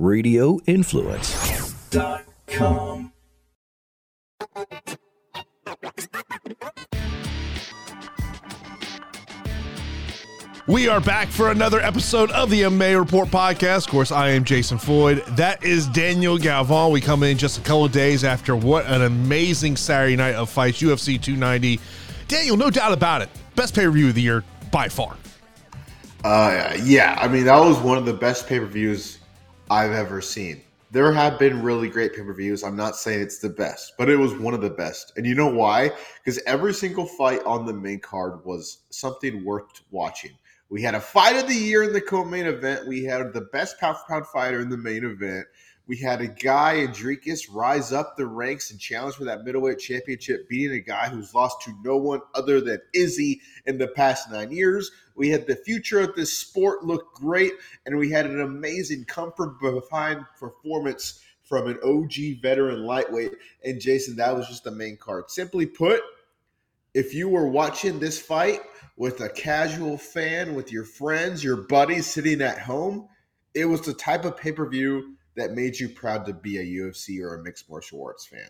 radioinfluence.com. We are back for another episode of the MMA Report podcast. Of course, I am Jason Floyd. That is Daniel Galvan. We come in just a couple of days after what an amazing Saturday night of fights, UFC 290. Daniel, no doubt about it, best pay per view of the year by far. Uh, yeah, I mean that was one of the best pay per views I've ever seen. There have been really great pay per views. I'm not saying it's the best, but it was one of the best. And you know why? Because every single fight on the main card was something worth watching. We had a fight of the year in the co-main event. We had the best pound for pound fighter in the main event. We had a guy, Andricus, rise up the ranks and challenge for that middleweight championship, beating a guy who's lost to no one other than Izzy in the past nine years. We had the future of this sport look great, and we had an amazing comfort behind performance from an OG veteran lightweight. And Jason, that was just the main card. Simply put, if you were watching this fight with a casual fan, with your friends, your buddies sitting at home, it was the type of pay per view that made you proud to be a UFC or a mixed martial arts fan.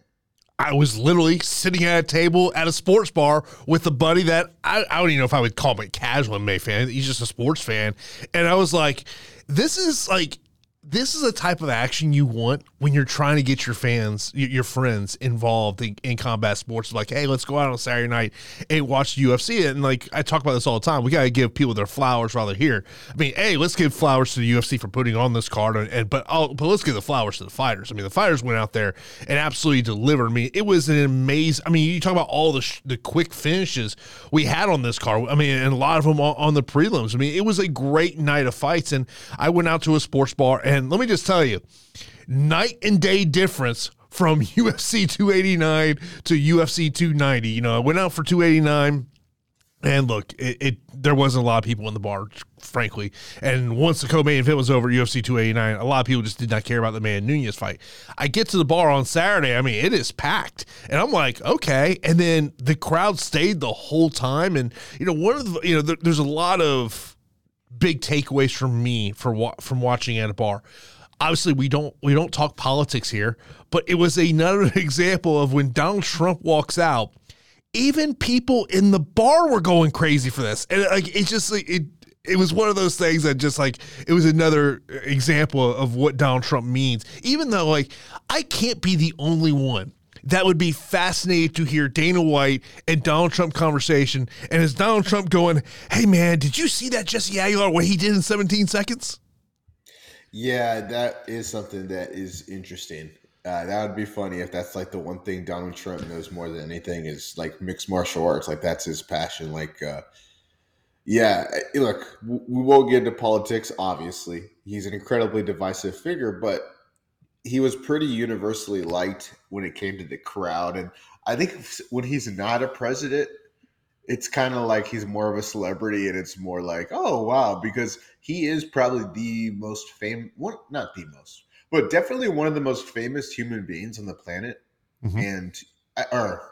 I was literally sitting at a table at a sports bar with a buddy that I, I, don't even know if I would call him a casual MMA fan. He's just a sports fan. And I was like, this is like this is a type of action you want when you're trying to get your fans, your friends involved in, in, combat sports. Like, hey, let's go out on Saturday night and watch UFC. And like I talk about this all the time, we got to give people their flowers while they're here. I mean, hey, let's give flowers to the UFC for putting on this card, and, and but I'll, but let's give the flowers to the fighters. I mean, the fighters went out there and absolutely delivered. I mean, it was an amazing. I mean, you talk about all the sh- the quick finishes we had on this card. I mean, and a lot of them on, on the prelims. I mean, it was a great night of fights, and I went out to a sports bar and let me just tell you, night and day difference from UFC 289 to UFC 290. You know, I went out for 289. And look, it, it, there wasn't a lot of people in the bar, frankly. And once the co-main event was over, UFC 289, a lot of people just did not care about the man Nunes fight. I get to the bar on Saturday, I mean, it is packed, and I'm like, okay. And then the crowd stayed the whole time, and you know, one of the, you know, there, there's a lot of big takeaways from me for from watching at a bar. Obviously, we don't we don't talk politics here, but it was another example of when Donald Trump walks out. Even people in the bar were going crazy for this, and like it just like it it was one of those things that just like it was another example of what Donald Trump means. Even though like I can't be the only one that would be fascinating to hear Dana White and Donald Trump conversation. And is Donald Trump going, hey, man, did you see that Jesse Aguilar, what he did in 17 seconds? Yeah, that is something that is interesting. Uh, that would be funny if that's like the one thing Donald Trump knows more than anything is like mixed martial arts. Like that's his passion. Like, uh, yeah, look, we won't get into politics. Obviously, he's an incredibly divisive figure, but he was pretty universally liked when it came to the crowd. And I think when he's not a president, it's kind of like he's more of a celebrity and it's more like, oh, wow, because he is probably the most famous, not the most, but definitely one of the most famous human beings on the planet. Mm-hmm. And, uh, or,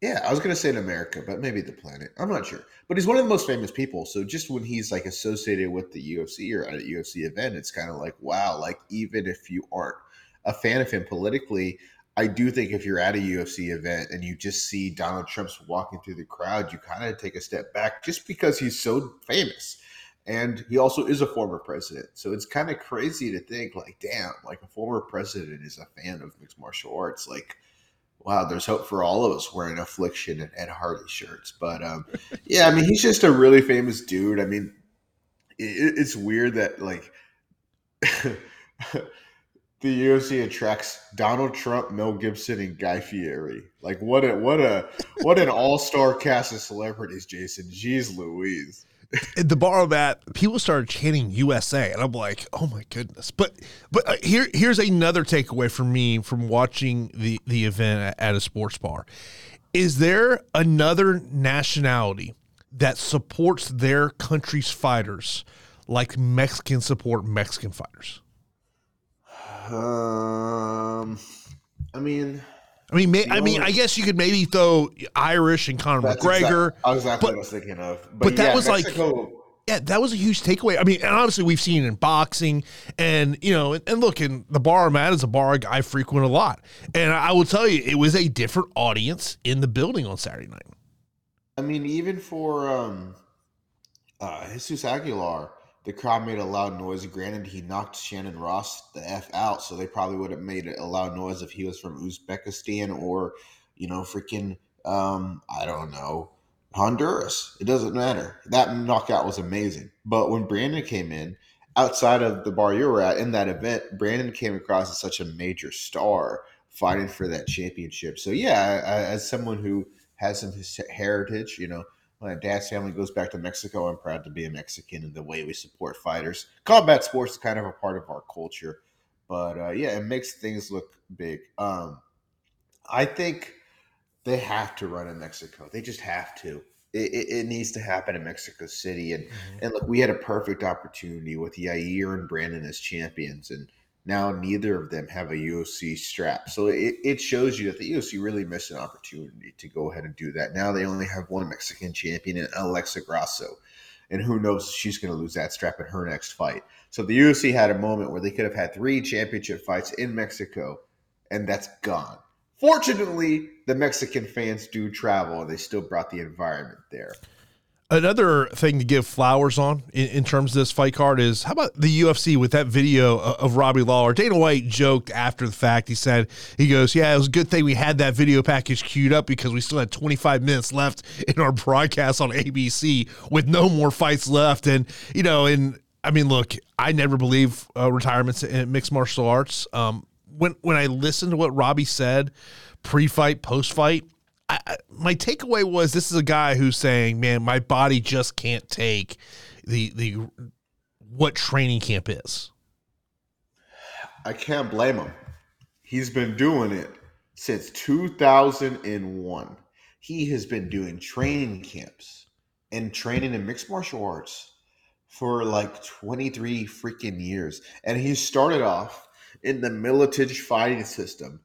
yeah, I was going to say in America, but maybe the planet. I'm not sure. But he's one of the most famous people. So just when he's like associated with the UFC or at a UFC event, it's kind of like, wow, like even if you aren't a fan of him politically. I do think if you're at a UFC event and you just see Donald Trump's walking through the crowd, you kind of take a step back just because he's so famous. And he also is a former president. So it's kind of crazy to think, like, damn, like a former president is a fan of mixed martial arts. Like, wow, there's hope for all of us wearing affliction and Ed Hardy shirts. But um, yeah, I mean, he's just a really famous dude. I mean, it, it's weird that, like, the UFC attracts Donald Trump, Mel Gibson, and Guy Fieri. Like what a what a what an all star cast of celebrities, Jason. Jeez Louise. the bar that, people started chanting USA, and I'm like, oh my goodness. But but uh, here here's another takeaway from me from watching the the event at a sports bar. Is there another nationality that supports their country's fighters like Mexicans support Mexican fighters? Um, I mean, I mean, may, I mean, I guess you could maybe throw Irish and Conor McGregor. Exactly, exactly but, what I was thinking of. But, but that was Mexico, like yeah, that was a huge takeaway. I mean, and obviously we've seen in boxing, and you know, and, and look, in the bar I'm at is a bar I frequent a lot, and I will tell you, it was a different audience in the building on Saturday night. I mean, even for um, uh, Jesus Aguilar, the crowd made a loud noise. Granted, he knocked Shannon Ross the f out, so they probably would have made a loud noise if he was from Uzbekistan or, you know, freaking um, I don't know Honduras. It doesn't matter. That knockout was amazing. But when Brandon came in, outside of the bar you were at in that event, Brandon came across as such a major star fighting for that championship. So yeah, as someone who has some heritage, you know, my dad's family goes back to Mexico. I'm proud to be a Mexican in the way we support fighters. Combat sports is kind of a part of our culture, but uh, yeah, it makes things look big. Um, I think they have to run in Mexico. They just have to. It, it, it needs to happen in Mexico City. And mm-hmm. and look, we had a perfect opportunity with Yair and Brandon as champions, and now neither of them have a UFC strap. So it, it shows you that the UFC really missed an opportunity to go ahead and do that. Now they only have one Mexican champion in Alexa Grasso. And who knows she's going to lose that strap in her next fight. So the UFC had a moment where they could have had three championship fights in Mexico, and that's gone. Fortunately, the Mexican fans do travel and they still brought the environment there. Another thing to give flowers on in, in, terms of this fight card is how about the UFC with that video of, of Robbie Lawler? Dana White joked after the fact. He said, he goes, Yeah, it was a good thing we had that video package queued up because we still had 25 minutes left in our broadcast on ABC with no more fights left. And, you know, and I mean, look, I never believe uh, retirements in mixed martial arts. Um, when when I listened to what Robbie said, pre-fight, post-fight, I, my takeaway was this is a guy who's saying, "Man, my body just can't take the the what training camp is." I can't blame him. He's been doing it since 2001. He has been doing training camps and training in mixed martial arts for like 23 freaking years. And he started off in the Miletich fighting system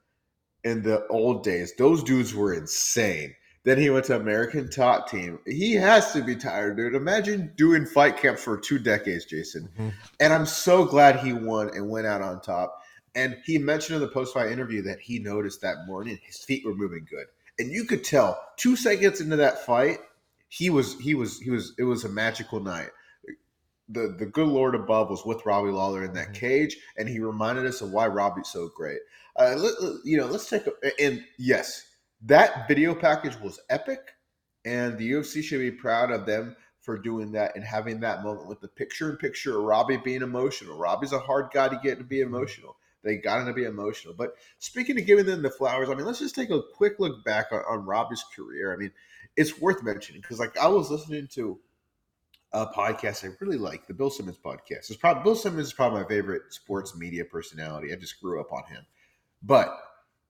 in the old days. Those dudes were insane. Then he went to American Top Team. He has to be tired, dude. Imagine doing fight camps for two decades, Jason. Mm-hmm. And I'm so glad he won and went out on top. And he mentioned in the post fight interview that he noticed that morning his feet were moving good. And you could tell two seconds into that fight, he was he was he was it was a magical night the the good Lord above was with Robbie Lawler in that mm-hmm. cage, and he reminded us of why Robbie's so great. Uh, let, you know, let's take a and yes, that video package was epic, and the UFC should be proud of them for doing that and having that moment with the picture in picture of Robbie being emotional. Robbie's a hard guy to get to be mm-hmm. emotional. They got him to be emotional. But speaking of giving them the flowers, I mean, let's just take a quick look back on, on Robbie's career. I mean, it's worth mentioning because, like, I was listening to a podcast I really like, the Bill Simmons podcast. It's probably Bill Simmons is probably my favorite sports media personality. I just grew up on him. But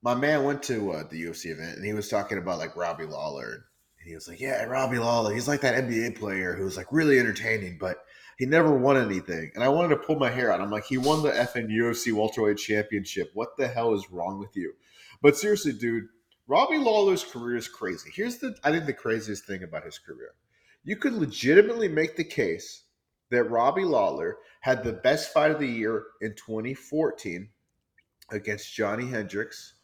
my man went to uh, the UFC event and he was talking about like Robbie Lawler. And he was like, Yeah, Robbie Lawler, he's like that NBA player who's like really entertaining, but he never won anything. And I wanted to pull my hair out. I'm like, he won the FN UFC welterweight championship. What the hell is wrong with you? But seriously, dude, Robbie Lawler's career is crazy. Here's the I think the craziest thing about his career you could legitimately make the case that Robbie Lawler had the best fight of the year in 2014 against Johnny Hendricks.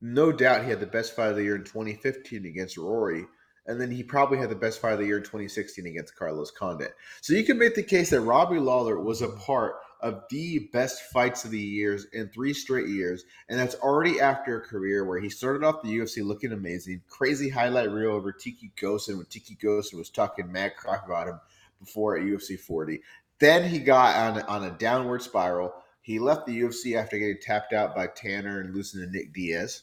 No doubt he had the best fight of the year in 2015 against Rory. And then he probably had the best fight of the year in 2016 against Carlos Condit. So you can make the case that Robbie Lawler was a part of the best fights of the years in three straight years, and that's already after a career where he started off the UFC looking amazing, crazy highlight reel over Tiki Ghosn when Tiki Ghosn was talking mad crap about him before at UFC 40. Then he got on on a downward spiral. He left the UFC after getting tapped out by Tanner and losing to Nick Diaz.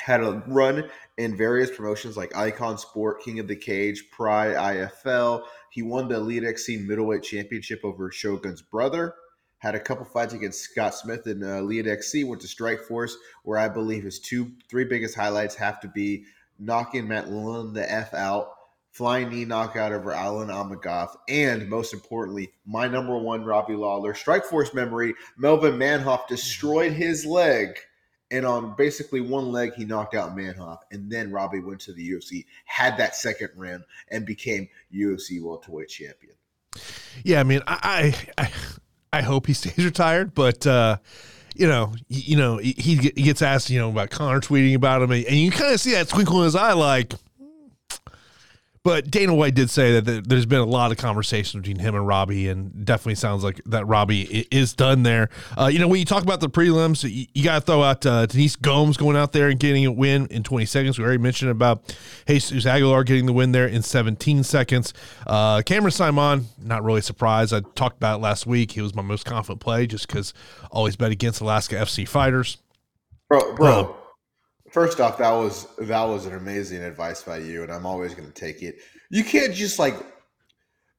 Had a run in various promotions like Icon Sport, King of the Cage, Pride, IFL. He won the Elite XC Middleweight Championship over Shogun's brother had a couple fights against Scott Smith and uh, Elite XC, went to Strikeforce, where I believe his two, three biggest highlights have to be knocking Matt Lund the F out, flying knee knockout over Adlan Amagov, and most importantly, my number one Robbie Lawler Strikeforce memory, Melvin Manhoef destroyed his leg. And on basically one leg, he knocked out Manhoef. And then Robbie went to the UFC, had that second round, and became UFC welterweight champion. Yeah, I mean, I I, I hope he stays retired, but uh, you know, you, you know, he, he gets asked, you know, about Conor tweeting about him, and you kind of see that twinkle in his eye, like, but Dana White did say that there's been a lot of conversation between him and Robbie, and definitely sounds like that Robbie is done there. Uh, you know, when you talk about the prelims, you, you got to throw out uh, Denise Gomes going out there and getting a win in 20 seconds. We already mentioned about Jesus Aguilar getting the win there in 17 seconds. Uh, Cameron Saaiman, not really surprised. I talked about it last week. He was my most confident play just because always bet against Alaska FC fighters. Bro, bro, First off, that was that was an amazing advice by you, and I'm always going to take it. You can't just like,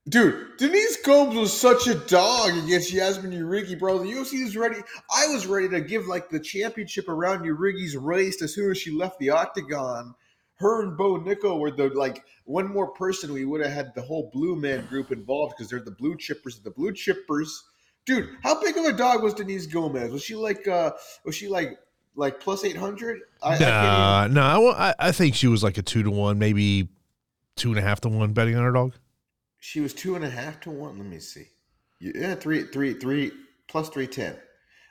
dude. Denise Gomes was such a dog against Yasmin Jauregui, bro. The UFC is ready. I was ready to give like the championship around Jauregui's waist as soon as she left the octagon. Her and Bo Nickal were the like one more person. We would have had the whole Blue Man group involved because they're the blue chippers. The blue chippers, dude. How big of a dog was Denise Gomes? Was she like? uh Was she like? Like plus 800 I, nah, I no I, I think she was like a two to one maybe two and a half to one betting underdog. She was two and a half to one? Let me see. Yeah three three three plus 310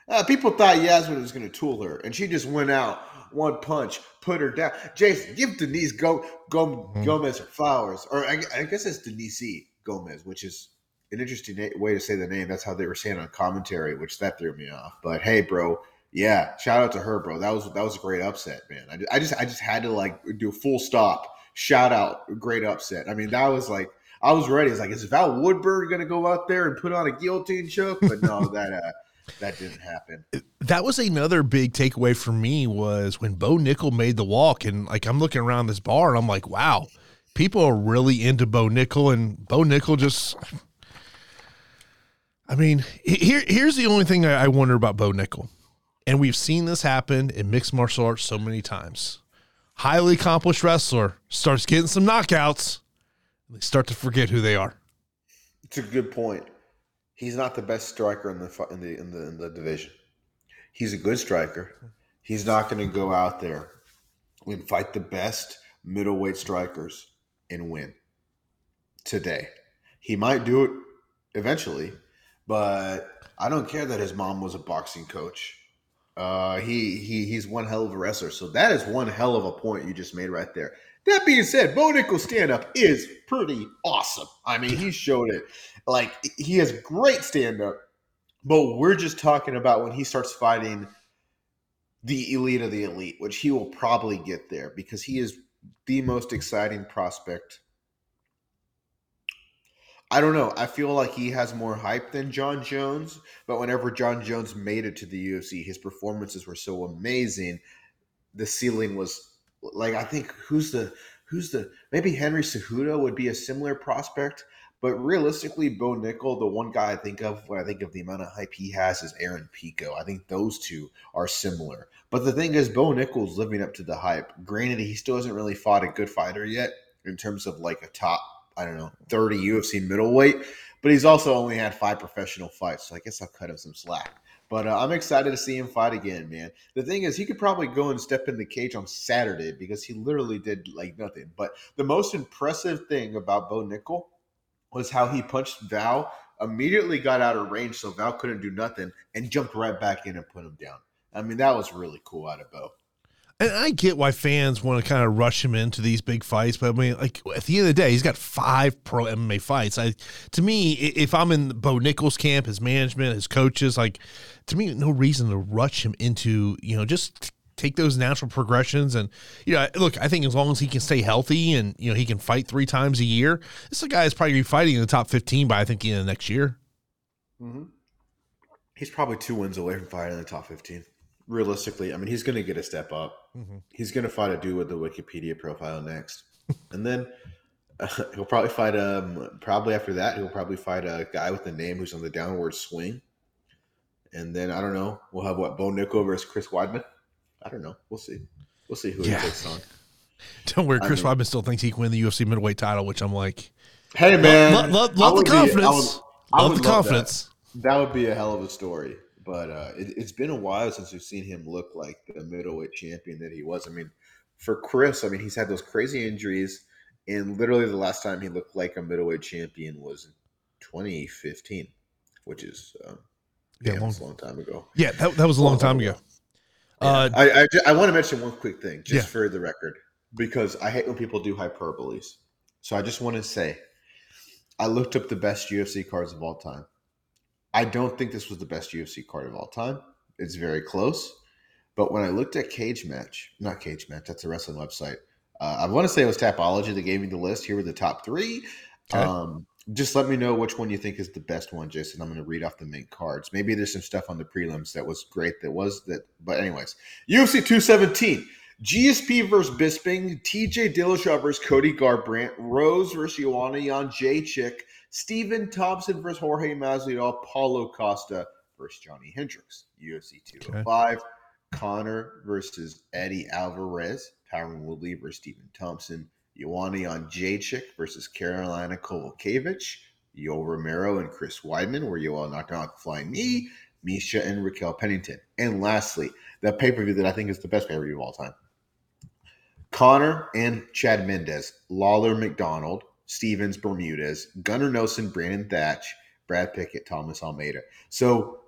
uh, people thought yasmin was going to tool her and she just went out one punch put her down. Jason give denise go, go mm-hmm. gomez her flowers or I, I guess it's denise gomez which is an interesting way to say the name. That's how they were saying on commentary which that threw me off. But hey bro yeah, shout out to her, bro. That was that was a great upset, man. I, I just I just had to like do a full stop. Shout out, great upset. I mean, that was like I was ready. It's like is Val Woodburn gonna go out there and put on a guillotine choke? But no, that uh, that didn't happen. That was another big takeaway for me was when Bo Nickal made the walk, and like I'm looking around this bar, and I'm like, wow, people are really into Bo Nickal, and Bo Nickal just. I mean, here here's the only thing I, I wonder about Bo Nickal and we've seen this happen in mixed martial arts so many times. Highly accomplished wrestler starts getting some knockouts, they start to forget who they are. It's a good point. He's not the best striker in the in the in the, in the division. He's a good striker. He's not going to go out there and fight the best middleweight strikers and win today. He might do it eventually, but I don't care that his mom was a boxing coach. Uh, he he he's one hell of a wrestler. So that is one hell of a point you just made right there. That being said, Bo Nickal stand up is pretty awesome. I mean, he showed it. Like he has great stand up, but we're just talking about when he starts fighting the elite of the elite, which he will probably get there because he is the most exciting prospect I don't know. I feel like he has more hype than Jon Jones, but whenever Jon Jones made it to the UFC, his performances were so amazing. The ceiling was like I think who's the who's the maybe Henry Cejudo would be a similar prospect, but realistically, Bo Nickal, the one guy I think of when I think of the amount of hype he has is Aaron Pico. I think those two are similar. But the thing is, Bo Nickal's living up to the hype. Granted, he still hasn't really fought a good fighter yet in terms of like a top I don't know, 30 UFC middleweight, but he's also only had five professional fights. So I guess I'll cut him some slack. But uh, I'm excited to see him fight again, man. The thing is, he could probably go and step in the cage on Saturday because he literally did like nothing. But the most impressive thing about Bo Nickal was how he punched Val, immediately got out of range so Val couldn't do nothing, and jumped right back in and put him down. I mean, that was really cool out of Bo. And I get why fans want to kind of rush him into these big fights, but I mean, like at the end of the day, he's got five pro MMA fights. I, to me, if I'm in Bo Nickal's camp, his management, his coaches, like to me, no reason to rush him into you know just take those natural progressions and you know look i think as long as he can stay healthy and you know he can fight three times a year this is a guy is probably be fighting in the top 15 by i think the end of next year mm-hmm. he's probably two wins away from fighting in the top 15 realistically, I mean, he's going to get a step up. Mm-hmm. He's going to fight a dude with the Wikipedia profile next, and then uh, he'll probably fight um probably after that he'll probably fight a guy with a name who's on the downward swing, and then I don't know. We'll have what Bo Nickal versus Chris Weidman. I don't know. We'll see. We'll see who yeah. he takes on. Don't worry, Chris I mean, Weidman still thinks he can win the UFC middleweight title, which I'm like, hey man, love, love, love the confidence. Be, would, love the confidence. That. that would be a hell of a story but uh, it, has been a while since we've seen him look like the middleweight champion that he was. I mean, for Chris, I mean, he's had those crazy injuries, and literally the last time he looked like a middleweight champion was 2015, which is um, Yeah, damn, long- a long time ago. Yeah, that, that was a long time ago. Uh, I I, I want to mention one quick thing, just Yeah. for the record, because I hate when people do hyperboles. So I just want to say, I looked up the best UFC cards of all time. I don't think this was the best UFC card of all time. It's very close, but when I looked at Cage Match, not Cage Match, that's a wrestling website. Uh, I want to say it was Tapology that gave me the list. Here were the top three. Okay. Um, just let me know which one you think is the best one, Jason. I'm going to read off the main cards. Maybe there's some stuff on the prelims that was great. That was that, but anyways, UFC 217, GSP versus Bisping, TJ Dillashaw versus Cody Garbrandt, Rose versus Joanna Jędrzejczyk, Stephen Thompson versus Jorge Masvidal, Paulo Costa versus Johnny Hendricks. UFC 205, Conor versus Eddie Alvarez, Tyron Woodley versus Stephen Thompson, Joanna Jędrzejczyk versus Karolina Kowalkiewicz, Yo Romero and Chris Weidman, where Yoel knocked out the flying knee, Miesha and Raquel Pennington. And lastly, the pay per view that I think is the best pay per view of all time. Conor and Chad Mendes, Lawler McDonald, Stephens Bermudez, Gunnar Nelson, Brandon Thatch, Brad Pickett, Thomas Almeida. So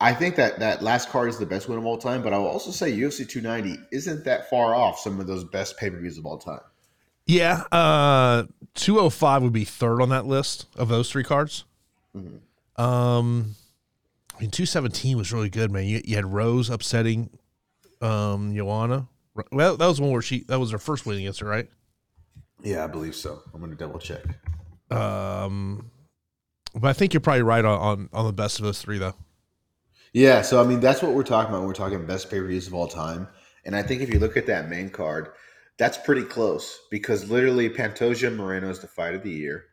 I think that that last card is the best one of all time, but I will also say UFC 290 isn't that far off some of those best pay per views of all time. yeah, uh, 205 would be third on that list of those three cards. Mhm. Um, I mean, 217 was really good, man. You, you had Rose upsetting um, Joanna. Well, that was one where she that was her first win against her, right? Yeah, I believe so. I'm going to double check. Um, but I think you're probably right on, on on the best of those three, though. Yeah, so I mean that's what we're talking about. We're talking best pay per views of all time, and I think if you look at that main card, that's pretty close because literally Pantoja Moreno is the fight of the year.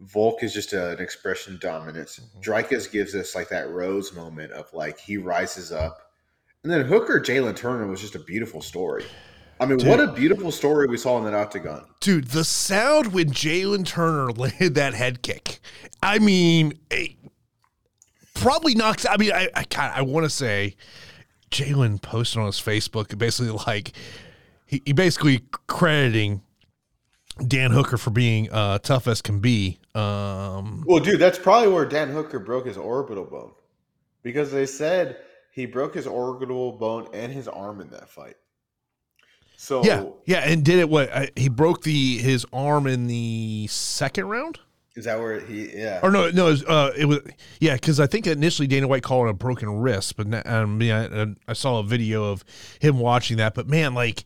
Volk is just a- an expression of dominance. Mhm. Dricus gives us like that Rose moment of like he rises up, and then Hooker Jalen Turner was just a beautiful story. I mean, Dude. what a beautiful story we saw in that octagon. Dude, the sound when Jalen Turner landed that head kick. I mean, probably knocks. I mean, I I, I want to say Jalen posted on his Facebook basically like he, he basically crediting Dan Hooker for being uh, tough as can be. Um, Well, dude, that's probably where Dan Hooker broke his orbital bone because they said he broke his orbital bone and his arm in that fight. So yeah, yeah, and did it what uh, he broke the his arm in the second round. is that where he? Yeah, Or no, no, it was, uh, it was yeah, because I think initially Dana White called it a broken wrist, but um, yeah, and I saw a video of him watching that. But man, like,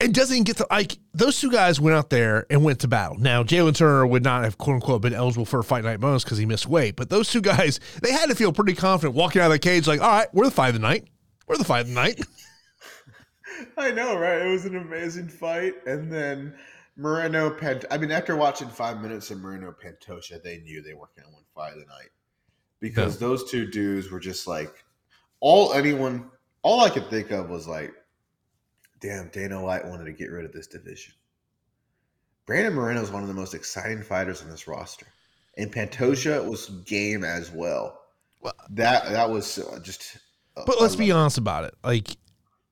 it doesn't even get to like those two guys went out there and went to battle. Now Jalen Turner would not have quote unquote been eligible for a fight night bonus because he missed weight, but those two guys they had to feel pretty confident walking out of the cage, like, all right, we're the fight of the night, we're the fight of the night. I know, right? It was an amazing fight, and then Moreno Pant. I mean, after watching five minutes of Moreno Pantoja, they knew they weren't going to win fight of the night because those two dudes were just like all anyone. All I could think of was like, damn, Dana White wanted to get rid of this division. Brandon Moreno is one of the most exciting fighters on this roster, and Pantoja was game as well. Well- that that was uh, just. But let's be honest about it. Like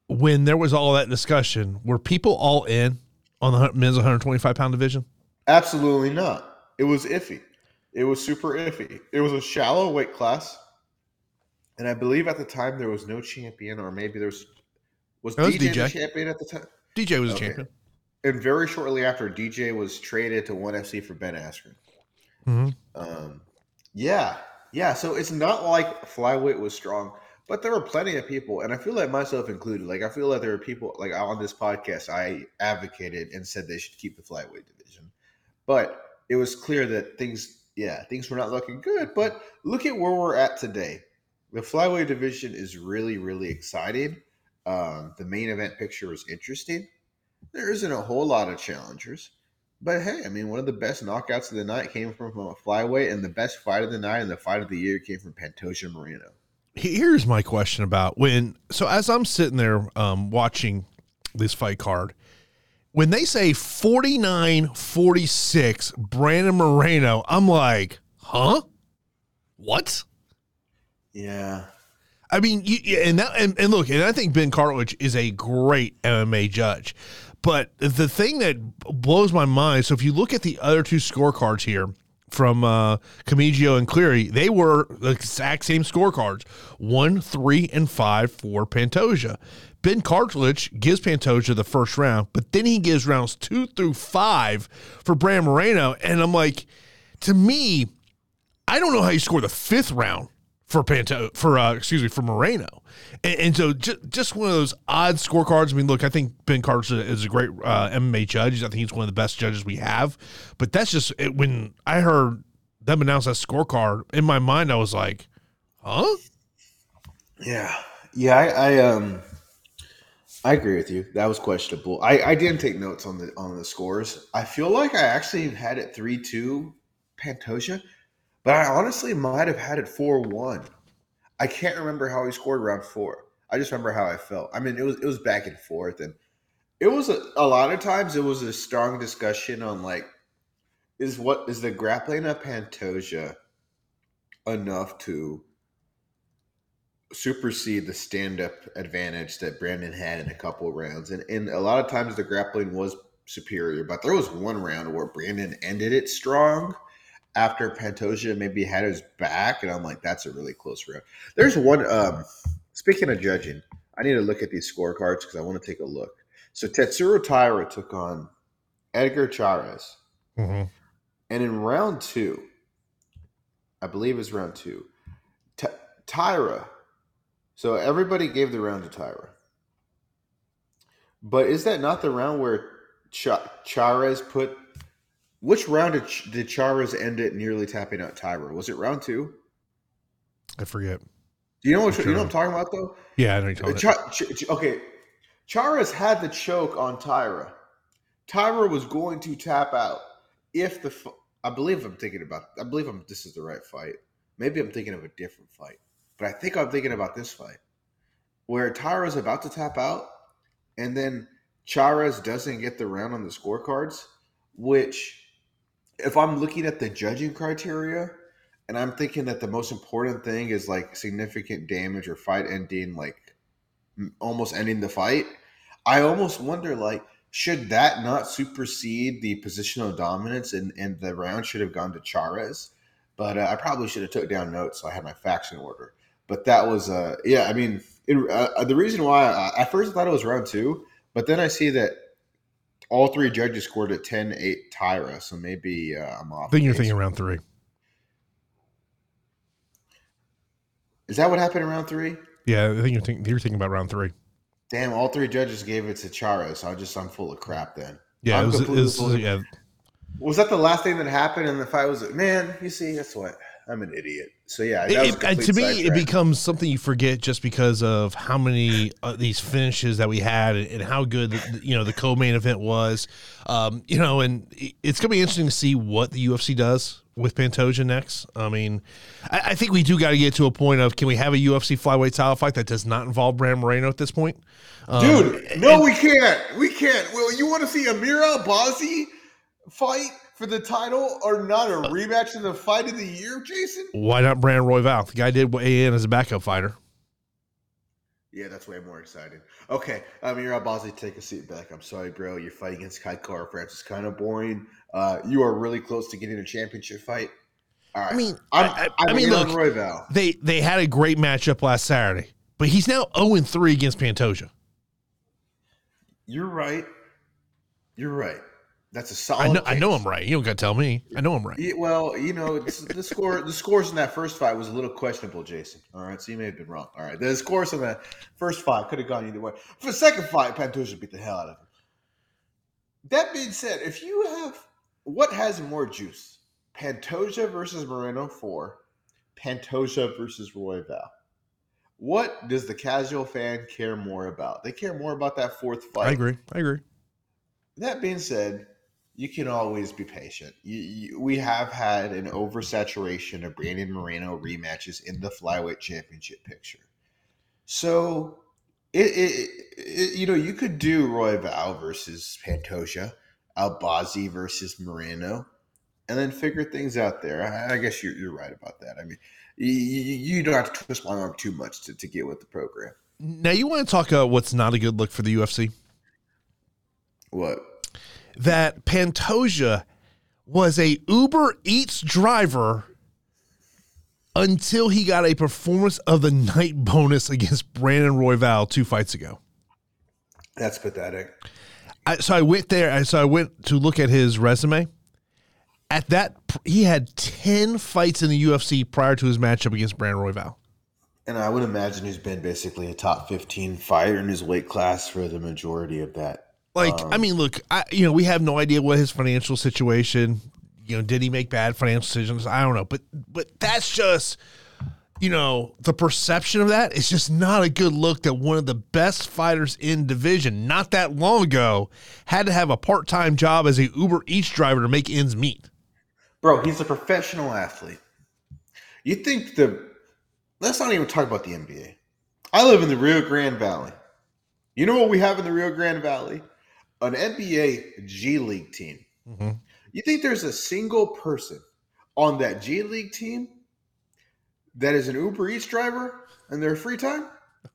when there was all that discussion, were people all in on the men's 125 pound division? Absolutely not. It was iffy. It was super iffy. It was a shallow weight class, and I believe at the time there was no champion, or maybe there was was was DJ, the champion at the time. DJ was a Okay. champion. And very shortly after, DJ was traded to ONE FC for Ben Askren. Mhm. Um, yeah, yeah. So it's not like flyweight was strong, but there were plenty of people, and I feel like myself included. Like I feel like there were people like on this podcast I advocated and said they should keep the flyweight division, but it was clear that things, yeah, things were not looking good. But look at where we're at today. The flyweight division is really, really exciting. Um, the main event picture is interesting. There isn't a whole lot of challengers. But hey, I mean, one of the best knockouts of the night came from a flyweight, and the best fight of the night and the fight of the year came from Pantoja Moreno. Here's my question about when. So as I'm sitting there um, watching this fight card, when they say 49 46 Brandon Moreno, I'm like, huh? What? Yeah. I mean, you, and that, and, and look, and I think Ben Cartlidge is a great MMA judge, but the thing that blows my mind. So if you look at the other two scorecards here from uh, and Cleary, they were the exact same scorecards one, three, and five for Pantoja. Ben Cartlidge gives Pantoja the first round, but then he gives rounds two through five for Bram Moreno. And I'm like, to me, I don't know how you score the fifth round for Panto for uh, excuse me for Moreno, and, and so just just one of those odd scorecards. I mean, look, I think Ben Carter is a great uh, MMA judge. I think he's one of the best judges we have. But that's just it, when I heard them announce that scorecard in my mind, I was like, huh? Yeah, yeah. I, I um, I agree with you. That was questionable. I I didn't take notes on the on the scores. I feel like I actually had it three two Pantoja but I honestly might have had it 4 1. I can't remember how he scored round four. I just remember how I felt. I mean, it was it was back and forth, and it was a, a lot of times it was a strong discussion on like, is what is the grappling of Pantoja enough to supersede the stand up advantage that Brandon had in a couple rounds, and and a lot of times the grappling was superior, but there was one round where Brandon ended it strong after Pantoja maybe had his back, and I'm like, that's a really close round. There's one. Um, speaking of judging, I need to look at these scorecards because I want to take a look. So Tatsuro Taira took on Edgar Chairez, mm-hmm. and in round two, I believe it's round two, T- Taira. So everybody gave the round to Taira, but is that not the round where Ch- Chairez put which round did, did Chairez end it nearly tapping out Taira? Was it round two? I forget. Do you know what, you know what I'm talking about though? Yeah, I know you're Ch- Ch- okay, Chairez had the choke on Taira. Taira was going to tap out if the. I believe I'm thinking about. I believe I'm. This is the right fight. Maybe I'm thinking of a different fight, but I think I'm thinking about this fight where Taira's about to tap out, and then Chairez doesn't get the round on the scorecards, which if I'm looking at the judging criteria and I'm thinking that the most important thing is like significant damage or fight ending, like almost ending the fight, I almost wonder like should that not supersede the positional dominance and, and the round should have gone to Chairez? But uh, I probably should have took down notes so I had my facts in order. But that was, uh, yeah, I mean, it, uh, the reason why I, at first thought it was round two, but then I see that all three judges scored a 10-8 Taira, so maybe uh, I'm off. I think you're thinking round three. Is that what happened in round three? Yeah, I think you're, think, you're thinking about round three. Damn, all three judges gave it to Chara, so I just I'm full of crap then. Yeah, it was, it was, yeah. Was that the last thing that happened in the fight? Was it man? You see, that's what I'm an idiot. So yeah, it, to me, it becomes something you forget just because of how many uh, these finishes that we had and, and how good the, you know the co-main event was. Um, you know, and it's gonna be interesting to see what the UFC does with Pantoja next. I mean, I, I think we do got to get to a point of can we have a UFC flyweight title fight that does not involve Brand Moreno at this point? Um, Dude, no, and, we can't. We can't. Well, you want to see Amir Albazi fight? For the title or not a rematch in the fight of the year, Jason? Why not Brandon Royval? The guy did in as a backup fighter. Yeah, that's way more exciting. Okay, um, you're Albazi. Take a seat back. I'm sorry, bro. Your fight against Kai Kara France is kind of boring. Uh, you are really close to getting a championship fight. All right. I mean, I'm, I, I, I mean, look, Royval. they they had a great matchup last Saturday, but he's now 0 3 against Pantoja. You're right. You're right. That's a solid. I know, I know I'm right. You don't got to tell me. I know I'm right. Yeah, well, you know, the score, the scores in that first fight was a little questionable, Jason. All right, so you may have been wrong. All right, the scores in that first fight could have gone either way. For the second fight, Pantoja beat the hell out of him. That being said, if you have what has more juice, Pantoja versus Moreno four, Pantoja versus Royval. What does the casual fan care more about? They care more about that fourth fight. I agree. I agree. That being said, you can always be patient. You, you, we have had an oversaturation of Brandon Moreno rematches in the flyweight championship picture. So, it, it, it, you know, you could do Royval versus Pantoja, Albazi versus Moreno, and then figure things out there. I, I guess you're, you're right about that. I mean, you, you, don't have to twist my arm too much to, to get with the program. Now, you want to talk about what's not a good look for the UFC? What? That Pantoja was a Uber Eats driver until he got a performance of the night bonus against Brandon Royval two fights ago. That's pathetic. I, so I went there. So I went to look at his resume. At that, he had ten fights in the UFC prior to his matchup against Brandon Royval. And I would imagine he's been basically a top fifteen fighter in his weight class for the majority of that. Like, um, I mean, look, I you know we have no idea what his financial situation. You know, did he make bad financial decisions? I don't know, but but that's just you know, the perception of that is just not a good look that one of the best fighters in division not that long ago had to have a part-time job as a Uber Eats driver to make ends meet. Bro, he's a professional athlete. You think the let's not even talk about the NBA. I live in the Rio Grande Valley. You know what we have in the Rio Grande Valley? An NBA G League team. Mm-hmm. You think there's a single person on that G League team that is an Uber Eats driver in their free time?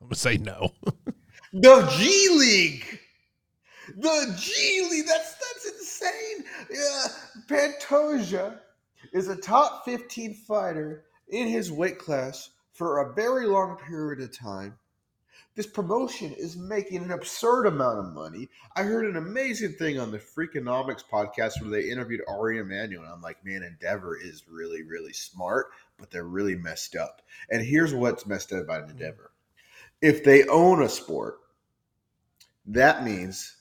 I'm gonna say no. the G League. The G League. That's that's insane. Yeah. Pantoja is a top 15 fighter in his weight class for a very long period of time. This promotion is making an absurd amount of money. I heard an amazing thing on the Freakonomics podcast where they interviewed Ari Emanuel, and I'm like, man, Endeavor is really, really smart but they're really messed up. And here's what's messed up about Endeavor. If they own a sport, that means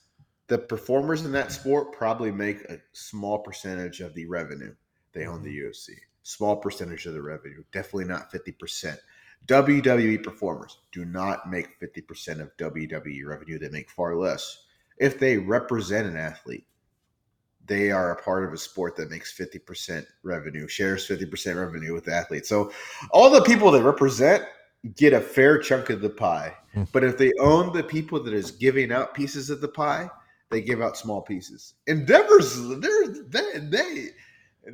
the performers in that sport probably make a small percentage of the revenue. They own the mm-hmm. UFC. Small percentage of the revenue, definitely not 50%. WWE performers do not make 50% of WWE revenue. They make far less. If they represent an athlete, they are a part of a sport that makes 50% revenue, shares 50% revenue with the athletes. So all the people that represent get a fair chunk of the pie. Hmm. But if they own the people that is giving out pieces of the pie, they give out small pieces. Endeavors, they're, they they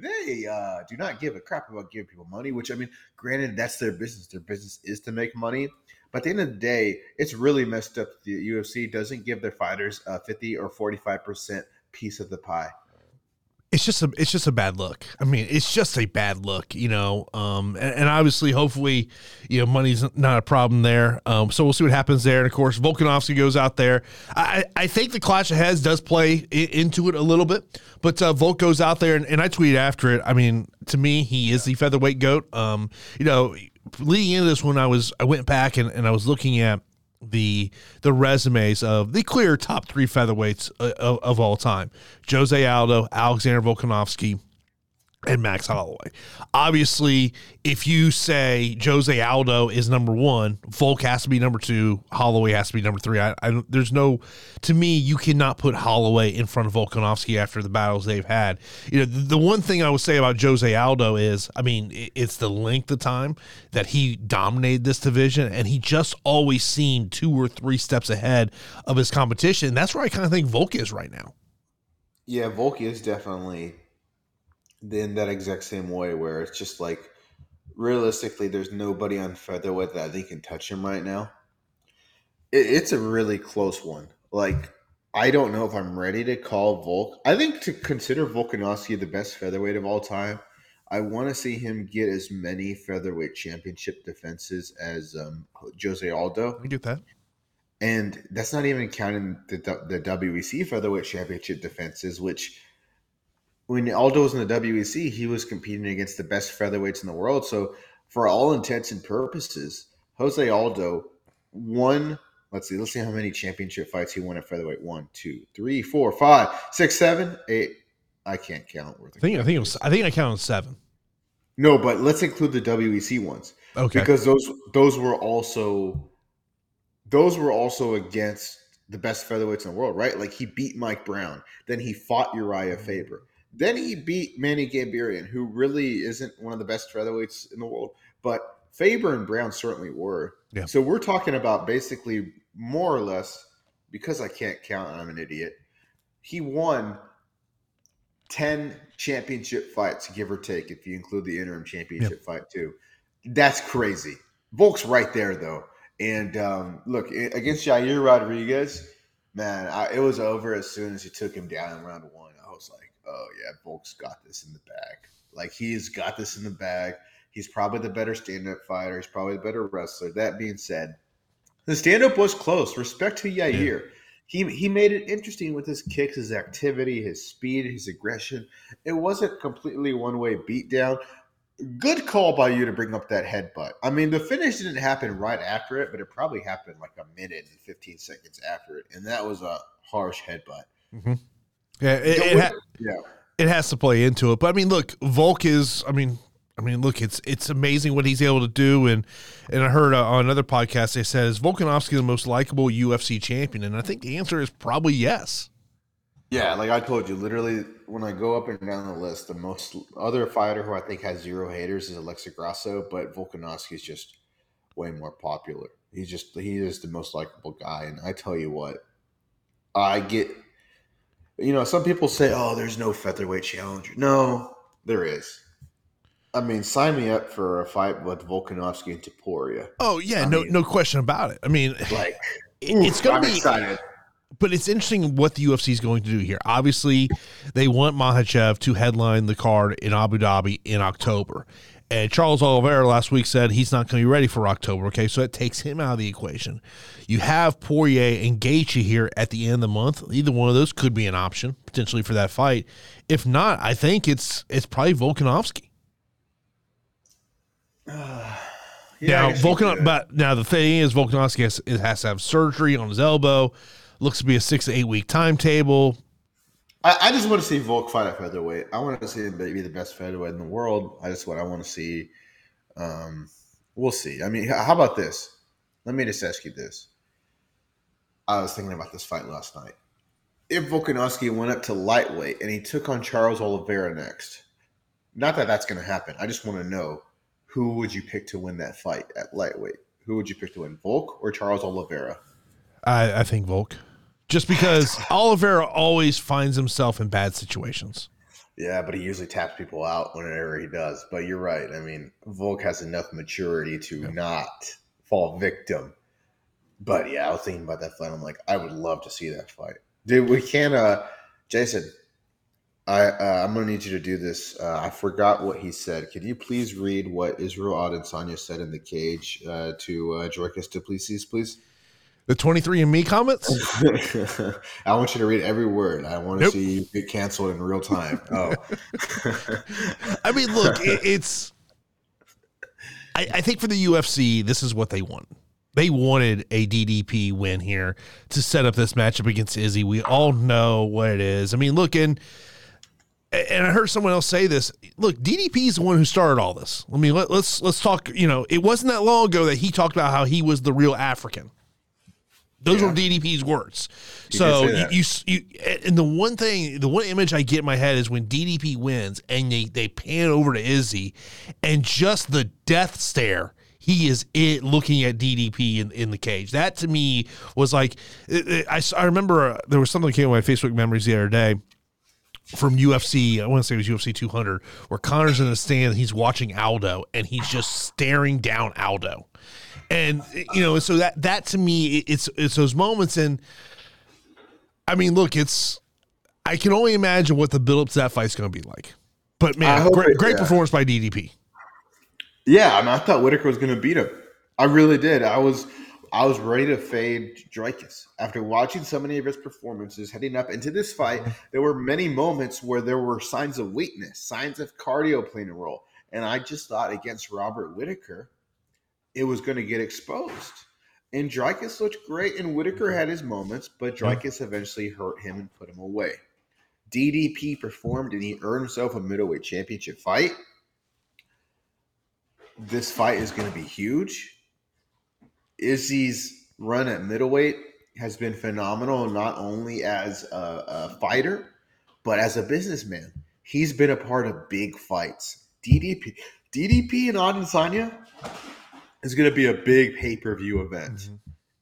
they uh, do not give a crap about giving people money. Which I mean, granted, that's their business. Their business is to make money. But at the end of the day, it's really messed up. The UFC doesn't give their fighters a 50 or 45 percent piece of the pie it's just a it's just a bad look. I mean, it's just a bad look, you know. Um, and, and obviously, hopefully, you know, money's not a problem there. Um, so we'll see what happens there. And of course, Volkanovski goes out there. I I think the clash of heads does play into it a little bit, but uh, Volk goes out there, and, and I tweeted after it. I mean, to me, he is the featherweight goat. Um, you know, leading into this one, I was I went back and, and I was looking at the the resumes of the clear top three featherweights of, uh, of, of all time: Jose Aldo, Alexander Volkanovski, and Max Holloway. Obviously, if you say Jose Aldo is number one, Volk has to be number two, Holloway has to be number three. I, I, there's no, to me, you cannot put Holloway in front of Volkanovski after the battles they've had. You know, the, the one thing I would say about Jose Aldo is, I mean, it, it's the length of time that he dominated this division, and he just always seemed two or three steps ahead of his competition. That's where I kind of think Volk is right now. Yeah, Volk is definitely in that exact same way where it's just like realistically there's nobody on featherweight that they can touch him right now. It, it's a really close one. Like i don't know if i'm ready to call volk. I think to consider volkanovski the best featherweight of all time i want to see him get as many featherweight championship defenses as um, jose aldo. We do that. And that's not even counting the, the wec featherweight championship defenses which when Aldo was in the WEC, he was competing against the best featherweights in the world. So, for all intents and purposes, Jose Aldo won. Let's see. Let's see how many championship fights he won at featherweight. One, two, three, four, five, six, seven, eight. I can't count. I think I think it was. I think I counted seven. No, but let's include the WEC ones. Okay. Because those those were also those were also against the best featherweights in the world, right? Like he beat Mike Brown, then he fought Uriah mm-hmm. Faber. Then he beat Manny Gamburyan, who really isn't one of the best featherweights in the world, but Faber and Brown certainly were. Yeah. So we're talking about basically more or less, because I can't count, I'm an idiot. He won 10 championship fights, give or take, if you include the interim championship fight too. That's crazy. Volk's right there, though. And um, look, against Yair Rodriguez, man, I, it was over as soon as he took him down in round one. I was like, oh yeah, Volk's got this in the bag. Like he's got this in the bag. He's probably the better stand-up fighter. He's probably the better wrestler. That being said, the stand-up was close. Respect to Yair. Yeah. He he made it interesting with his kicks, his activity, his speed, his aggression. It wasn't completely one-way beatdown. Good call by you to bring up that headbutt. I mean, the finish didn't happen right after it, but it probably happened like a minute and 15 seconds after it. And that was a harsh headbutt. Mm-hmm. Yeah, it, it ha- yeah, it has to play into it. But I mean, look, Volk is. I mean, I mean, look, it's it's amazing what he's able to do, and and I heard uh, on another podcast they said is Volkanovski the most likable UFC champion, and I think the answer is probably yes. Yeah, like I told you, literally when I go up and down the list, the most other fighter who I think has zero haters is Alexa Grasso, but Volkanovski is just way more popular. He's just he is the most likable guy, and I tell you what, I get you know, some people say, "Oh, there's no featherweight challenger." No, there is. I mean, sign me up for a fight with Volkanovski and Topuria. Oh yeah, I no, mean, no question about it. I mean, like it's going to be excited. But it's interesting what the UFC is going to do here. Obviously, they want Makhachev to headline the card in Abu Dhabi in October. And Charles Oliveira last week said he's not going to be ready for October. Okay, so that takes him out of the equation. You have Poirier and Gaethje here at the end of the month. Either one of those could be an option potentially for that fight. If not, I think it's it's probably Volkanovski. Uh, yeah, now Volkan, but now the thing is Volkanovski has, has to have surgery on his elbow. Looks to be a six to eight week timetable. I, I, just want to see Volk fight at featherweight. I want to see him be the best featherweight in the world. I just what I want to see. Um, we'll see. I mean, how about this? Let me just ask you this. I was thinking about this fight last night. If Volkanovski went up to lightweight and he took on Charles Oliveira next, not that that's going to happen. I just want to know who would you pick to win that fight at lightweight? Who would you pick to win, Volk or Charles Oliveira? I, I think Volk just because Oliveira always finds himself in bad situations. Yeah, but he usually taps people out whenever he does. But you're right. I mean, Volk has enough maturity to yeah. not fall victim. But yeah, I was thinking about that fight. I'm like, I would love to see that fight. Dude, we can't uh Jason, I uh, I'm gonna need you to do this. Uh, I forgot what he said. Could you please read what Israel Adesanya said in the cage uh, to uh, Dricus du Plessis, please? The 23andMe comments? I want you to read every word. I want to nope. see you get canceled in real time. Oh. I mean, look, it, it's. I, I think for the UFC, this is what they want. They wanted a DDP win here to set up this matchup against Izzy. We all know what it is. I mean, look, and and I heard someone else say this. Look, DDP is the one who started all this. I mean, let, let's let's talk. You know, it wasn't that long ago that he talked about how he was the real African. Those yeah. were DDP's words. So you, you, you, and the one thing, the one image I get in my head is when DDP wins and they they pan over to Izzy, and just the death stare. He is it looking at DDP in, in the cage. That to me was like, it, it, I, I remember uh, there was something that came in my Facebook memories the other day from UFC, I want to say it was UFC 200, where Conor's in the stand, he's watching Aldo, and he's just staring down Aldo and you know, so that that to me, it's it's those moments, and I mean, look, it's I can only imagine what the build up to that fight's going to be like. But man, great, it, great yeah. performance by DDP. Yeah, I mean, I thought Whittaker was going to beat him. I really did. I was I was ready to fade Dricus after watching so many of his performances heading up into this fight. There were many moments where there were signs of weakness, signs of cardio playing a role, and I just thought against Robert Whittaker, it was going to get exposed. And Dricus looked great, and Whittaker had his moments, but Dricus eventually hurt him and put him away. DDP performed, and he earned himself a middleweight championship fight. This fight is going to be huge. Izzy's run at middleweight has been phenomenal, not only as a, a fighter, but as a businessman. He's been a part of big fights. DDP, DDP and Adesanya is going to be a big pay per view event. Mm-hmm.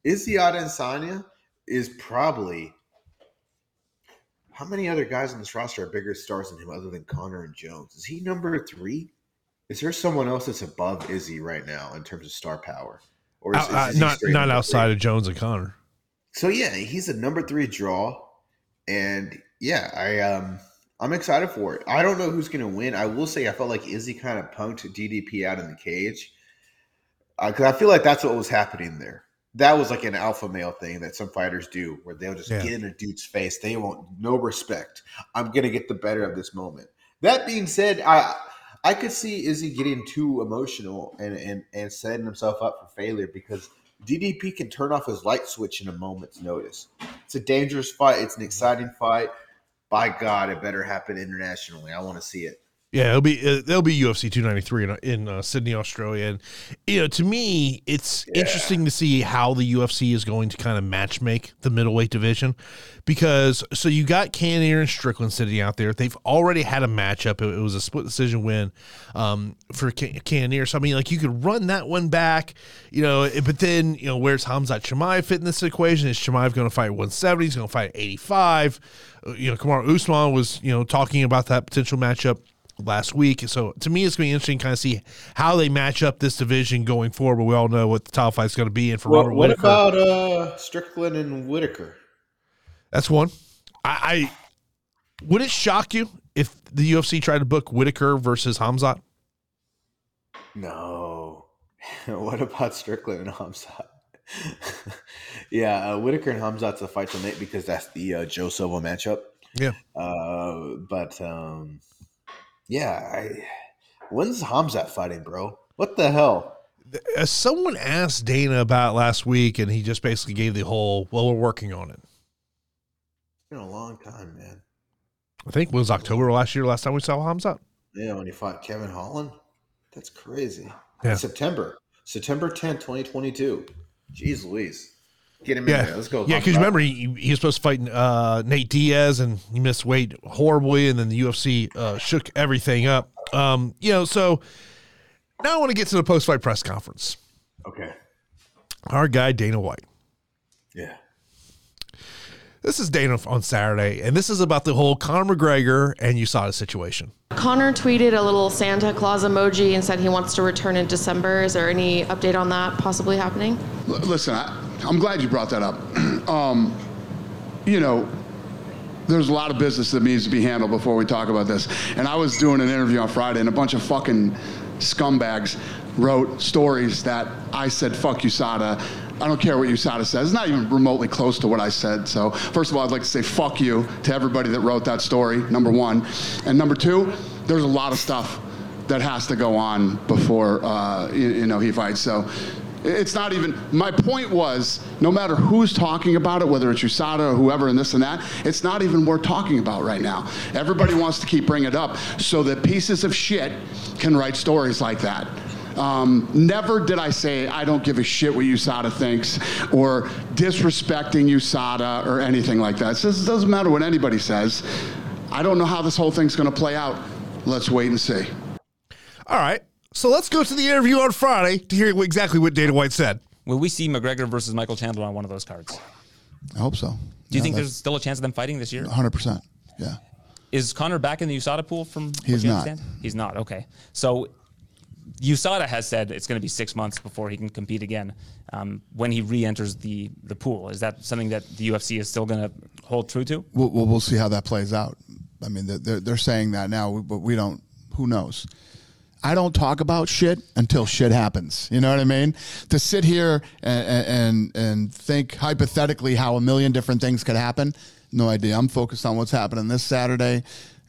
Izzy Adesanya is probably how many other guys on this roster are bigger stars than him other than Conor and Jones? Is he number three? Is there someone else that's above Izzy right now in terms of star power? Or is, uh, is not not outside three? of Jones and Conor. So yeah, he's a number three draw, and yeah, I um I'm excited for it. I don't know who's going to win. I will say I felt like Izzy kind of punked DDP out in the cage because uh, I feel like that's what was happening there. That was like an alpha male thing that some fighters do, where they'll just yeah. get in a dude's face. They want no respect. I'm going to get the better of this moment. That being said, I I could see Izzy getting too emotional and and and setting himself up for failure because DDP can turn off his light switch in a moment's notice. It's a dangerous fight. It's an exciting fight by God, it better happen internationally. I want to see it. Yeah, it'll be uh, there'll be UFC 293 in, in uh, Sydney, Australia, and you know, to me, it's yeah. interesting to see how the UFC is going to kind of match make the middleweight division, because so you got Cannonier and Strickland sitting out there. They've already had a matchup. It, it was a split decision win um, for Cannonier. So I mean, like you could run that one back, you know, but then you know, where's Khamzat Chimaev fit in this equation? Is Chimaev going to fight 170? He's going to fight 85. Uh, you know, Kamaru Usman was you know talking about that potential matchup last week. So to me, it's going to be interesting to kind of see how they match up this division going forward. But we all know what the top fight is going to be. And for well, Robert what Whittaker, about uh, Strickland and Whittaker? That's one. I, I would it shock you if the UFC tried to book Whittaker versus Khamzat? No. what about Strickland and Khamzat? yeah, uh, Whittaker and Khamzat's a fight tonight because that's the uh, Joe Silva matchup. Yeah. Uh, but um, yeah, I, when's Khamzat fighting, bro? What the hell? As uh, someone asked Dana about last week, and he just basically gave the whole, "Well, we're working on it." It's been a long time, man. I think it was October last year. Last time we saw Khamzat. Yeah, when he fought Kevin Holland. That's crazy. Yeah. September, September tenth, twenty twenty two. Jeez Louise. Get him yeah. in there. Let's go. Yeah, because remember he, he was supposed to fight uh, Nate Diaz and he missed weight horribly, and then the UFC uh, shook everything up. Um, you know, so now I want to get to the post fight press conference. Okay. Our guy Dana White. Yeah. This is Dana on Saturday, and this is about the whole Conor McGregor and USADA situation. Conor tweeted a little Santa Claus emoji and said he wants to return in December. Is there any update on that possibly happening? L- listen, I, am glad you brought that up. um, you know, there's a lot of business that needs to be handled before we talk about this. And I was doing an interview on Friday, and a bunch of fucking scumbags wrote stories that I said, fuck USADA. I don't care what USADA says. It's not even remotely close to what I said. So, first of all, I'd like to say fuck you to everybody that wrote that story, number one. And number two, there's a lot of stuff that has to go on before, uh, you, you know, he fights. So, it's not even, my point was, no matter who's talking about it, whether it's USADA or whoever and this and that, it's not even worth talking about right now. Everybody wants to keep bringing it up so that pieces of shit can write stories like that. Um, never did I say I don't give a shit what USADA thinks or disrespecting USADA or anything like that. It doesn't matter what anybody says. I don't know how this whole thing's going to play out. Let's wait and see. All right. So let's go to the interview on Friday to hear exactly what Dana White said. Will we see McGregor versus Michael Chandler on one of those cards? I hope so. Do you yeah, think there's still a chance of them fighting this year? 100%. Yeah. Is Conor back in the USADA pool from He's not. Understand? He's not. Okay. So USADA has said it's going to be six months before he can compete again um, when he re-enters the the pool. Is that something that the UFC is still going to hold true to? We'll, we'll, we'll see how that plays out. I mean, they're, they're saying that now, but we don't. Who knows? I don't talk about shit until shit happens. You know what I mean? To sit here and, and and think hypothetically how a million different things could happen, no idea. I'm focused on what's happening this Saturday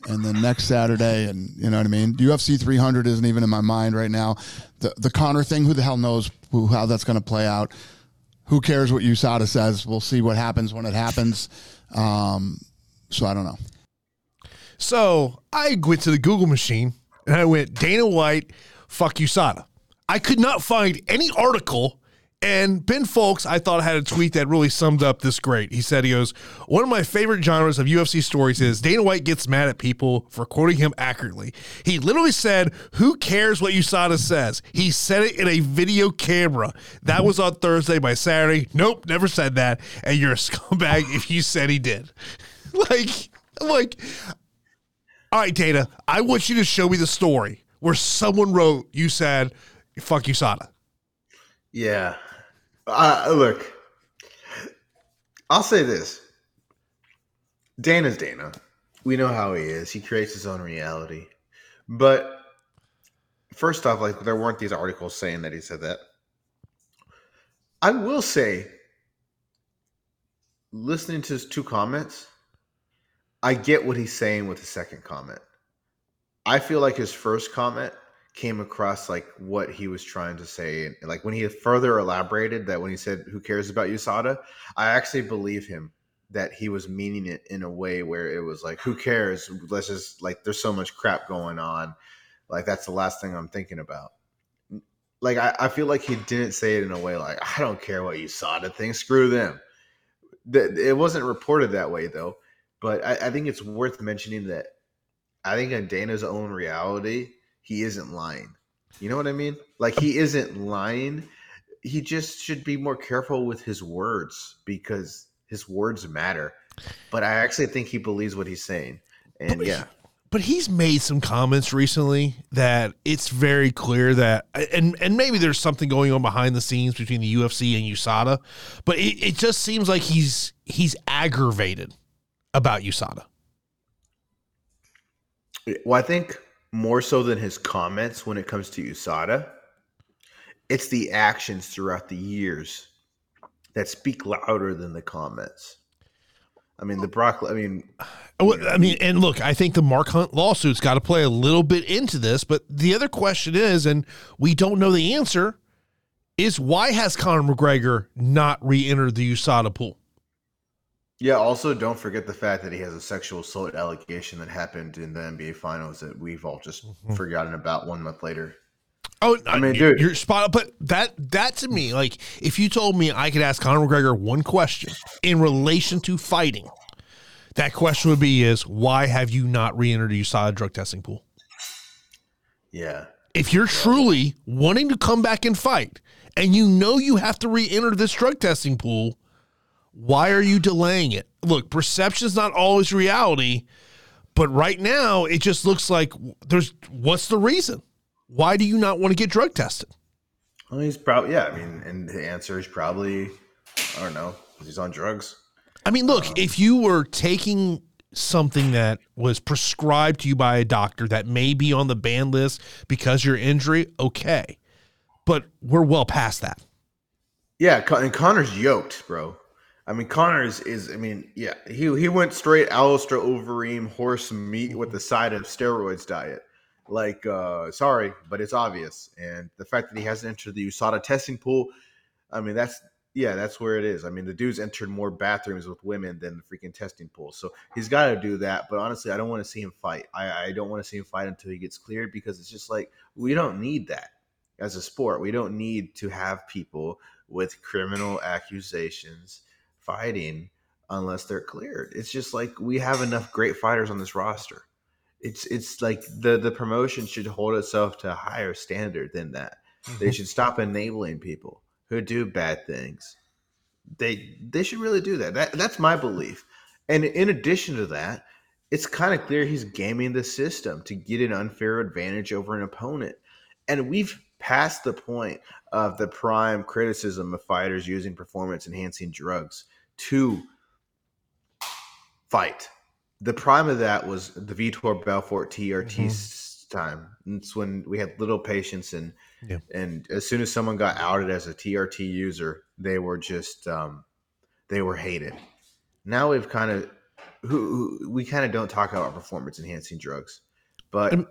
and then next Saturday, and you know what I mean. UFC 300 isn't even in my mind right now. The the Conor thing, who the hell knows who, how that's going to play out? Who cares what USADA says? We'll see what happens when it happens. Um, so I don't know. So I went to the Google machine and I went Dana White, fuck USADA. I could not find any article and Ben Folks, I thought, had a tweet that really summed up this great. He said, he goes, One of my favorite genres of UFC stories is Dana White gets mad at people for quoting him accurately. He literally said, Who cares what USADA says? He said it in a video camera. That was on Thursday by Saturday. Nope, never said that. And you're a scumbag if you said he did. like, like, all right, Dana, I want you to show me the story where someone wrote, You said, fuck USADA. Yeah. Uh, look, I'll say this. Dana's Dana. we know how he is. He creates his own reality. But first off, like there weren't these articles saying that he said that. I will say, listening to his two comments, I get what he's saying with the second comment. I feel like his first comment came across like what he was trying to say. Like when he further elaborated that when he said, Who cares about USADA? I actually believe him that he was meaning it in a way where it was like, Who cares? Let's just like, there's so much crap going on. Like, that's the last thing I'm thinking about. Like, I, I feel like he didn't say it in a way like, I don't care what USADA thinks, screw them. It wasn't reported that way though. But I, I think it's worth mentioning that I think in Dana's own reality, he isn't lying. You know what I mean? Like he isn't lying. He just should be more careful with his words because his words matter. But I actually think he believes what he's saying. And But he- yeah. but he's made some comments recently that it's very clear that and and maybe there's something going on behind the scenes between the UFC and USADA, but it, it just seems like he's he's aggravated about USADA. Well, I think more so than his comments when it comes to USADA, it's the actions throughout the years that speak louder than the comments. I mean, the Brock. I mean, Oh, I mean, and look, I think the Mark Hunt lawsuit's got to play a little bit into this, but the other question is, and we don't know the answer, is why has Conor McGregor not re-entered the USADA pool? Yeah. Also, don't forget the fact that he has a sexual assault allegation that happened in the NBA Finals that we've all just mm-hmm. forgotten about one month later. Oh, I mean, you're, dude. you're spot. But that that to me, like, if you told me I could ask Conor McGregor one question in relation to fighting, that question would be: Is why have you not re-entered the USADA drug testing pool? Yeah. If you're truly wanting to come back and fight, and you know you have to re-enter this drug testing pool, why are you delaying it? Look, perception is not always reality, but right now it just looks like there's. What's the reason? Why do you not want to get drug tested? Well, he's probably yeah. I mean, and the answer is probably I don't know. He's on drugs. I mean, look, um, if you were taking something that was prescribed to you by a doctor that may be on the ban list because your injury, okay. But we're well past that. Yeah, and Conor's yoked, bro. I mean, Conor's is. I mean, yeah, he he went straight Alistair Overeem horse meat with the side of steroids diet. Like, uh, sorry, but it's obvious. And the fact that he hasn't entered the USADA testing pool, I mean, that's yeah, that's where it is. I mean, the dude's entered more bathrooms with women than the freaking testing pool, so he's got to do that. But honestly, I don't want to see him fight. I, I don't want to see him fight until he gets cleared because it's just like we don't need that as a sport. We don't need to have people with criminal accusations fighting unless they're cleared. It's just like we have enough great fighters on this roster. It's it's like the the promotion should hold itself to a higher standard than that. They mm-hmm. should stop enabling people who do bad things. They they should really do that. That that's my belief. And in addition to that, it's kind of clear he's gaming the system to get an unfair advantage over an opponent. And we've passed the point of the prime criticism of fighters using performance enhancing drugs to fight. The prime of that was the Vitor Belfort TRT s- time. It's when we had little patience and Yeah. and as soon as someone got outed as a TRT user, they were just um, they were hated. Now we've kind of who, who we kind of don't talk about performance enhancing drugs, but Um,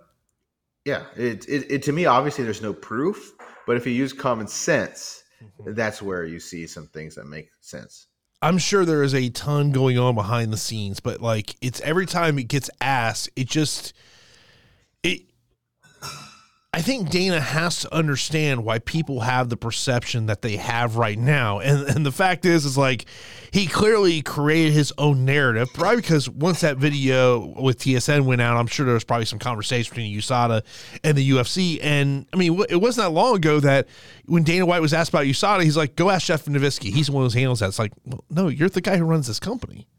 yeah, it, it it to me obviously there's no proof, but if you use common sense, that's where you see some things that make sense. I'm sure there is a ton going on behind the scenes, but like it's every time it gets asked, it just it I think Dana has to understand why people have the perception that they have right now. And and the fact is is like he clearly created his own narrative, probably because once that video with TSN went out, I'm sure there was probably some conversation between USADA and the UFC. And I mean, it wasn't that long ago that when Dana White was asked about USADA, he's like, go ask Jeff Novitzky. He's the one who handles that. It's like, well, no, you're the guy who runs this company.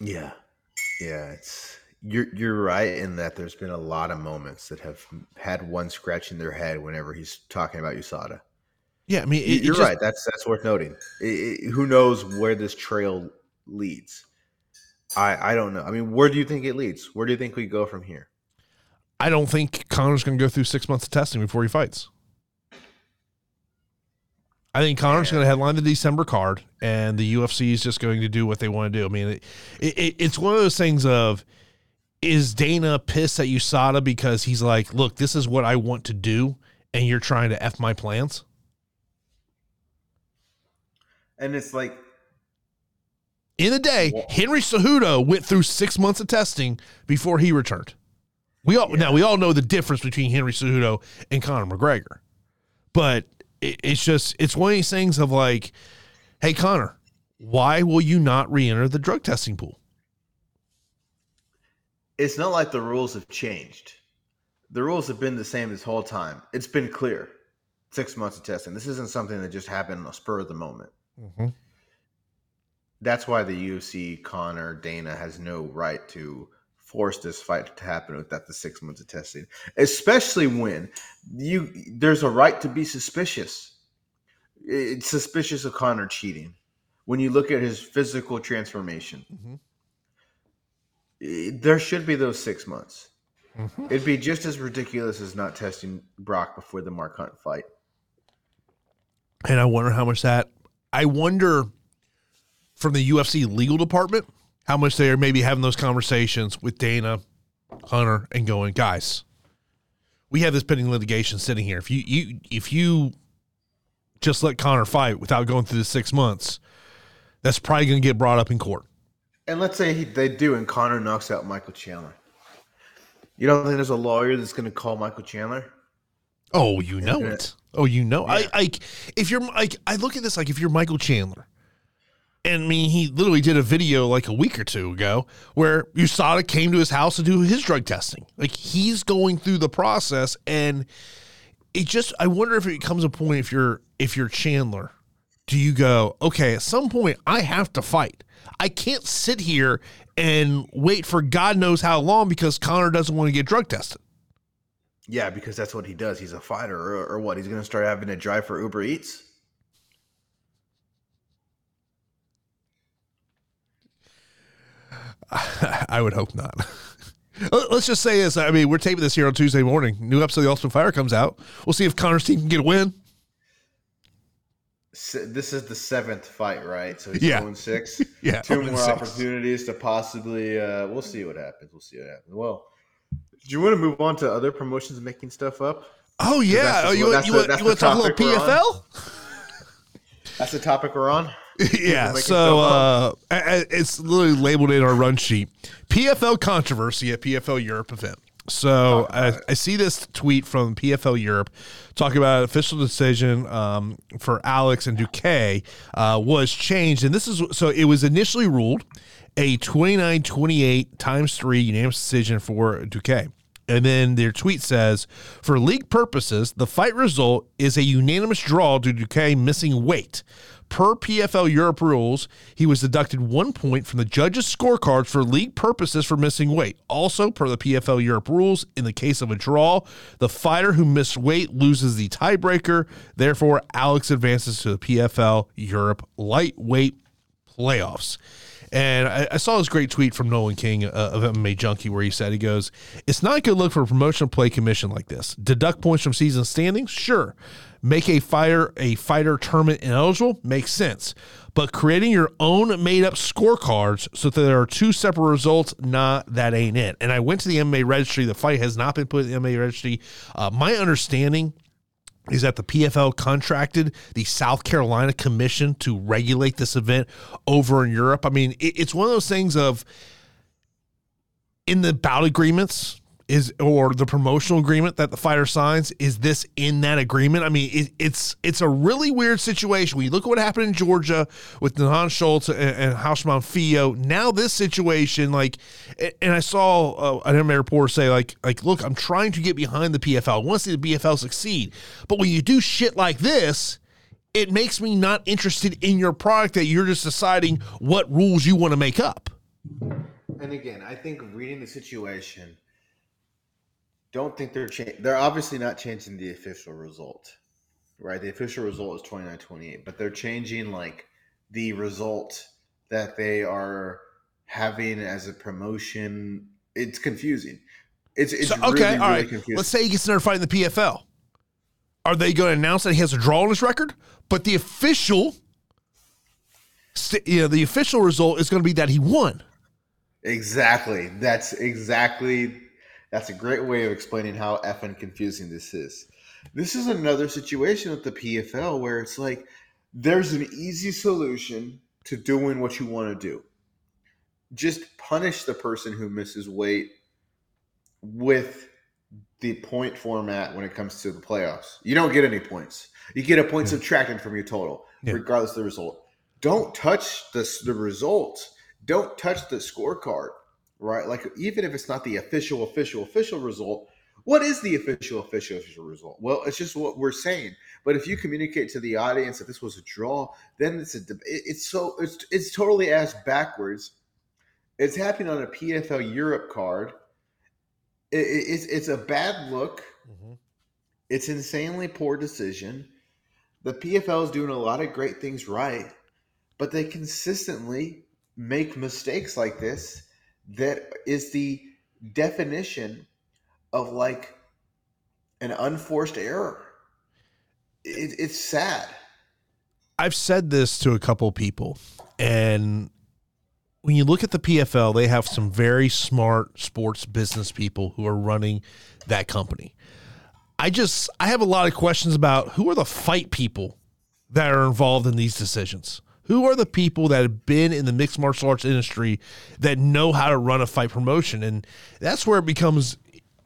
Yeah, yeah, it's you're you're right in that there's been a lot of moments that have had one scratching their head whenever he's talking about USADA. Yeah, I mean, it, it You're just- right. That's that's worth noting. It- it- who knows where this trail leads? I I don't know. I mean, where do you think it leads? Where do you think we go from here? I don't think Conor's going to go through six months of testing before he fights. I think Conor's going to headline the December card, and the UFC is just going to do what they want to do. I mean, it, it, it's one of those things of is Dana pissed at USADA because he's like, look, this is what I want to do, and you're trying to f my plans. And it's like In the day, Henry Cejudo went through six months of testing before he returned. We all now we all know the difference between Henry Cejudo and Conor McGregor, but it, it's just it's one of these things of like, hey Conor, why will you not re-enter the drug testing pool? It's not like the rules have changed. The rules have been the same this whole time. It's been clear. Six months of testing. This isn't something that just happened on the spur of the moment. Mhm. That's why the UFC, Conor, Dana has no right to force this fight to happen without the six months of testing. Especially when you there's a right to be suspicious. It's suspicious of Conor cheating. When you look at his physical transformation, Mhm. There should be those six months. Mhm. It'd be just as ridiculous as not testing Brock before the Mark Hunt fight. And I wonder how much that. I wonder from the UFC legal department how much they are maybe having those conversations with Dana, Hunter, and going, guys, we have this pending litigation sitting here. If you you if you just let Conor fight without going through the six months, that's probably going to get brought up in court. And let's say he, they do, and Conor knocks out Michael Chandler. You don't think there's a lawyer that's going to call Michael Chandler? Oh, you know it. Oh, you know. I Yeah. like if you're like I look at this like if you're Michael Chandler. And I mean, he literally did a video like a week or two ago where USADA came to his house to do his drug testing. Like he's going through the process, and it just I wonder if it comes a point if you're if you're Chandler, do you go okay? At some point, I have to fight. I can't sit here and wait for God knows how long because Conor doesn't want to get drug tested. Yeah, because that's what he does. He's a fighter, or, or what? He's going to start having to drive for Uber Eats. I would hope not. Let- Let's just say this. I mean, we're taping this here on Tuesday morning. New episode of The Ultimate Fighter comes out. We'll see if Conor's team can get a win. Se- This is the seventh fight, right? So he's Yeah. going six. Yeah, two more six. opportunities to possibly. Uh, we'll see what happens. We'll see what happens. Well, do you want to move on to other promotions making stuff up? Oh yeah. that's Oh, you, want- that's you, the- want- that's you want to talk a little topic we're on. PFL? That's the topic we're on. yeah. So uh, stuff a- a- it's literally labeled in our run sheet. PFL controversy at PFL Europe event. So I, I see this tweet from PFL Europe talking about official decision um, for Alex and Duque uh, was changed, and this is so it was initially ruled a 29-28 times three unanimous decision for Duque. And then their tweet says, for league purposes, the fight result is a unanimous draw due to Duque missing weight. Per PFL Europe rules, he was deducted one point from the judges' scorecards for league purposes for missing weight. Also, per the PFL Europe rules, in the case of a draw, the fighter who missed weight loses the tiebreaker. Therefore, Alex advances to the PFL Europe lightweight playoffs. And I, I saw this great tweet from Nolan King uh, of MMA Junkie where he said, he goes, It's not a good look for a promotional play commission like this. Deduct points from season standings? Sure. Make a fire a fighter tournament ineligible? Makes sense. But creating your own made up scorecards so that there are two separate results, nah, that ain't it. And I went to the MMA registry. The fight has not been put in the MMA registry. Uh, my understanding is that the PFL contracted the South Carolina Commission to regulate this event over in Europe. I mean, it, it's one of those things of in the bout agreements is or the promotional agreement that the fighter signs is this in that agreement? I mean it, it's it's a really weird situation. When you look at what happened in georgia with Nahan Schultz and, and Hausman Fio now this situation like and i saw uh, an MMA reporter say like like look i'm trying to get behind the pfl i want to see the pfl succeed. But when you do shit like this it makes me not interested in your product that you're just deciding what rules you want to make up. And again, I think reading the situation, don't think they're they're obviously not changing the official result, right? The official result is 29-28, but they're changing like the result that they are having as a promotion. It's confusing. It's, it's So, really, okay, really all right. confusing. Let's say he gets another fight in the PFL. Are they going to announce that he has a draw on his record? But the official, you know, the official result is going to be that he won. Exactly. That's exactly. That's a great way of explaining how effing confusing this is. This is another situation with the PFL where it's like there's an easy solution to doing what you want to do. Just punish the person who misses weight with the point format when it comes to the playoffs. You don't get any points. You get a point subtracted from your total, Yeah. regardless of the result. Don't touch the, the results. Don't touch the scorecard, right? Like, even if it's not the official, official, official result, what is the official, official, official result? Well, it's just what we're saying. But if you communicate to the audience that this was a draw, then it's a it's so it's it's totally ass backwards. It's happening on a PFL Europe card. It, it- it's it's a bad look. Mm-hmm. It's insanely poor decision. The PFL is doing a lot of great things right, but they consistently make mistakes like this. That is the definition of like an unforced error. It, it's sad. I've said this to a couple people, and when you look at the PFL, they have some very smart sports business people who are running that company. I just I have a lot of questions about who are the fight people that are involved in these decisions. Who are the people that have been in the mixed martial arts industry that know how to run a fight promotion? And that's where it becomes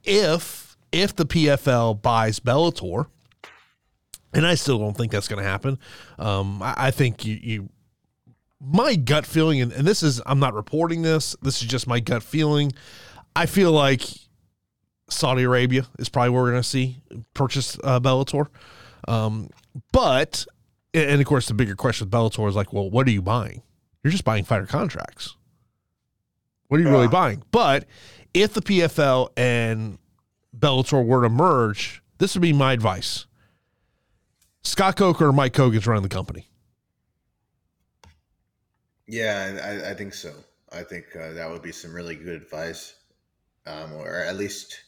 if if the PFL buys Bellator, and I still don't think that's going to happen. Um, I, I think you, you, my gut feeling, and, and this is, I'm not reporting this. This is just my gut feeling. I feel like Saudi Arabia is probably where we're going to see purchase uh, Bellator. Um, but, and of course, the bigger question with Bellator is like, well, what are you buying? You're just buying fighter contracts. What are you really buying? But if the PFL and Bellator were to merge, this would be my advice. Scott Coker or Mike Kogan's running the company. Yeah, I, I think so. I think uh, that would be some really good advice, um, or at least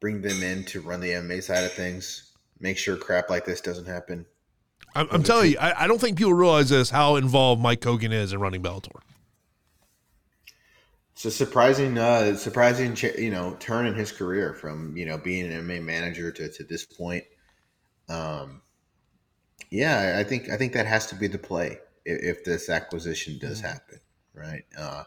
bring them in to run the MMA side of things. Make sure crap like this doesn't happen. I'm, I'm telling you, I, I don't think people realize this how involved Mike Kogan is in running Bellator. It's a surprising, uh, surprising, you know, turn in his career from you know being an MMA manager to, to this point. Um, yeah, I think I think that has to be the play if, if this acquisition does happen, right? Uh,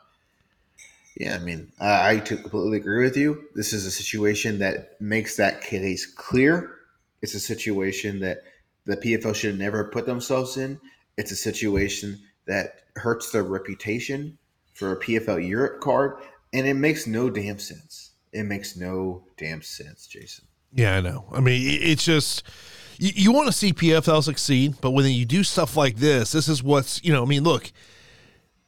yeah, I mean, I, I completely agree with you. This is a situation that makes that case clear. It's a situation that the PFL should never put themselves in. It's a situation that hurts their reputation for a PFL Europe card, and it makes no damn sense. It makes no damn sense, Jason. Yeah, I know. I mean, it's just you, you want to see PFL succeed, but when you do stuff like this, this is what's you know. I mean, look,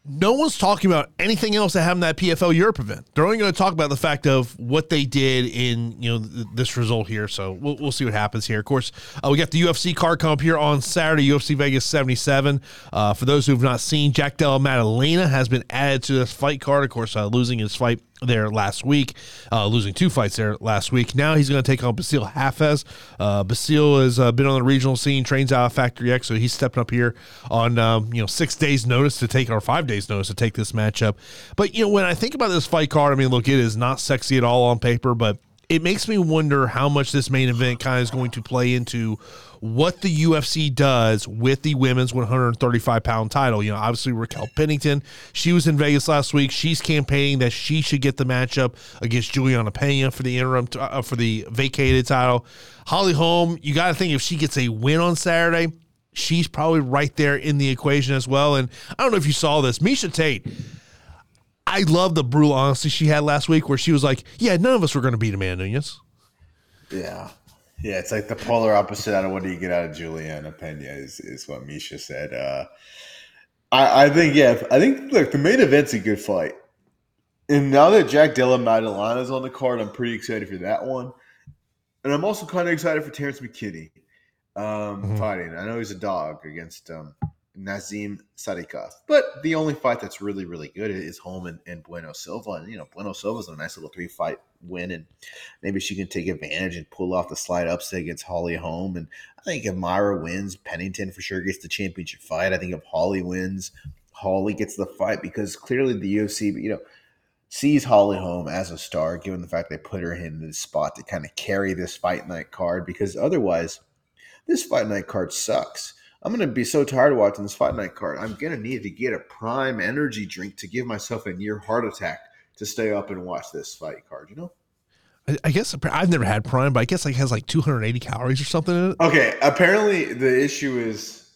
no one's talking about anything else that happened at PFL Europe event. They're only going to talk about the fact of what they did in you know th- this result here. So we'll, we'll see what happens here. Of course, uh, we got the UFC card come up here on Saturday, UFC Vegas 77. Uh, for those who have not seen, Jack Della Maddalena has been added to this fight card. Of course, uh, losing his fight there last week, uh, losing two fights there last week. Now he's going to take on Bassil Hafez. Uh, Bassil has uh, been on the regional scene, trains out of Factory X, so he's stepping up here on um, you know six days notice to take or five days notice to take this matchup. But you know when I think about this fight card, I mean, look, it is not sexy at all on paper, but it makes me wonder how much this main event kind of is going to play into what the UFC does with the women's 135 pound title. You know, obviously Raquel Pennington, she was in Vegas last week. She's campaigning that she should get the matchup against Julianna Peña for the interim t- uh, for the vacated title. Holly Holm, you got to think if she gets a win on Saturday, she's probably right there in the equation as well. And I don't know if you saw this, Miesha Tate. I love the brutal honesty she had last week, where she was like, "Yeah, none of us were going to beat Amanda Nunes." Yeah. Yeah, it's like the polar opposite out of what do you get out of Julianna Peña is, is what Miesha said. Uh, I, I think, yeah, I think, look, the main event's a good fight. And now that Jack Della Maddalena is on the card, I'm pretty excited for that one. And I'm also kind of excited for Terrence McKinney um, Mhm. fighting. I know he's a dog against um, Nazim Sadikov. But the only fight that's really, really good is Holm and, and Bueno Silva. And, you know, Bueno Silva's a nice little three fight win. And maybe she can take advantage and pull off the slide upset against Holly Holm. And I think if Mayra wins, Pennington for sure gets the championship fight. I think if Holly wins, Holly gets the fight because clearly the UFC, you know, sees Holly Holm as a star, given the fact they put her in this spot to kind of carry this fight night card. Because otherwise, this fight night card sucks. I'm gonna be so tired of watching this fight night card. I'm gonna need to get a prime energy drink to give myself a near heart attack to stay up and watch this fight card. You know? I, I guess I've never had Prime, but I guess like it has like 280 calories or something in it. Okay. Apparently, the issue is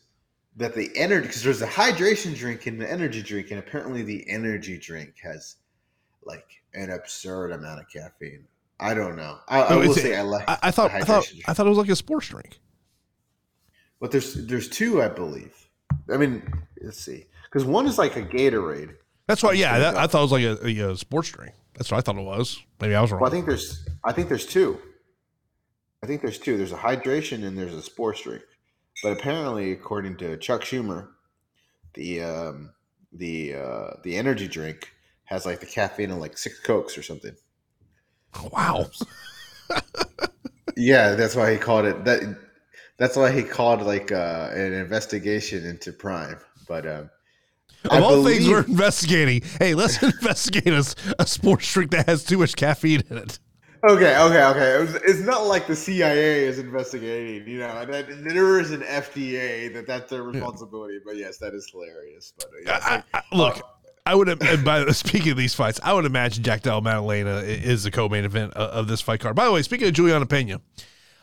that the energy because there's a hydration drink and the energy drink, and apparently the energy drink has like an absurd amount of caffeine. I don't know. I, I Oh, will is it- say I like. I, I thought I thought drink. I thought it was like a sports drink. But there's there's two, I believe. I mean, let's see, because one is like a Gatorade. That's why. Yeah, that, I thought it was like a, a, a sports drink. That's what I thought it was. Maybe I was wrong. Well, I think there's I think there's two. I think there's two. There's a hydration and there's a sports drink. But apparently, according to Chuck Schumer, the um, the uh, the energy drink has like the caffeine in like six cokes or something. wow. Yeah, that's why he called it that. That's why he called like uh, an investigation into Prime. But um, Of all things we're investigating, hey, let's investigate a sports drink that has too much caffeine in it. Okay, okay, okay. It was, it's not like the CIA is investigating, you know. That there is an FDA that that's their responsibility. But yes, that is hilarious. But uh, yes, I, I, look, I would. And by speaking of these fights, I would imagine Jack Della Maddalena is the co-main event of, of this fight card. By the way, speaking of Julianna Peña, I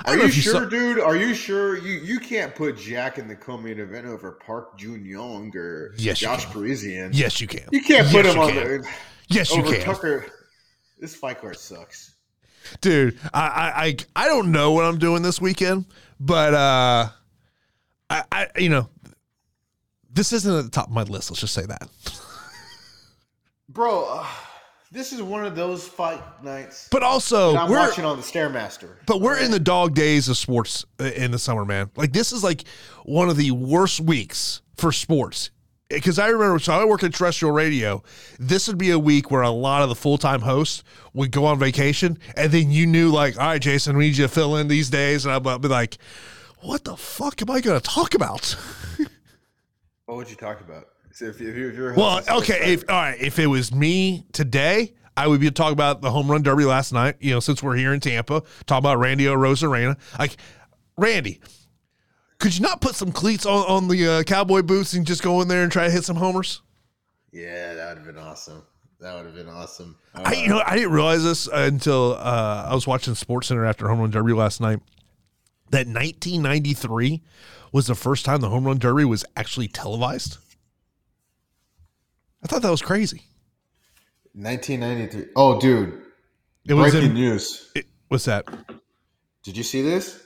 are you sure, saw- dude? Are you sure you you can't put Jack in the co-main event over Park Jun Young or Yes, Josh. Parisian? Yes, you can. you can't put Yes, him on can. the Yes, you over can. Tucker. This fight card sucks. dude I, I i i don't know what i'm doing this weekend but uh i i you know this isn't at the top of my list let's just say that Bro, uh, this is one of those fight nights but also that I'm we're watching on the Stairmaster. but we're in the dog days of sports uh, in the summer man like this is like one of the worst weeks for sports because I remember, so I worked at terrestrial radio. This would be a week where a lot of the full time hosts would go on vacation, and then you knew, like, all right, Jason, we need you to fill in these days, and I'd be like, what the fuck am I going to talk about? What would you talk about? So if, if you're, if you're Well, okay, if all right, if it was me today, I would be talking about the home run derby last night. You know, since we're here in Tampa, talk about Randy Arozarena. Like, Randy, could you not put some cleats on on the uh, cowboy boots and just go in there and try to hit some homers? Yeah, that would have been awesome. That would have been awesome. I you know I didn't realize this until uh, I was watching Sports Center after home run derby last night. That 1993 was the first time the home run derby was actually televised. I thought that was crazy. 1993. Oh, dude. It was Breaking in, news. it, what's that? Did you see this?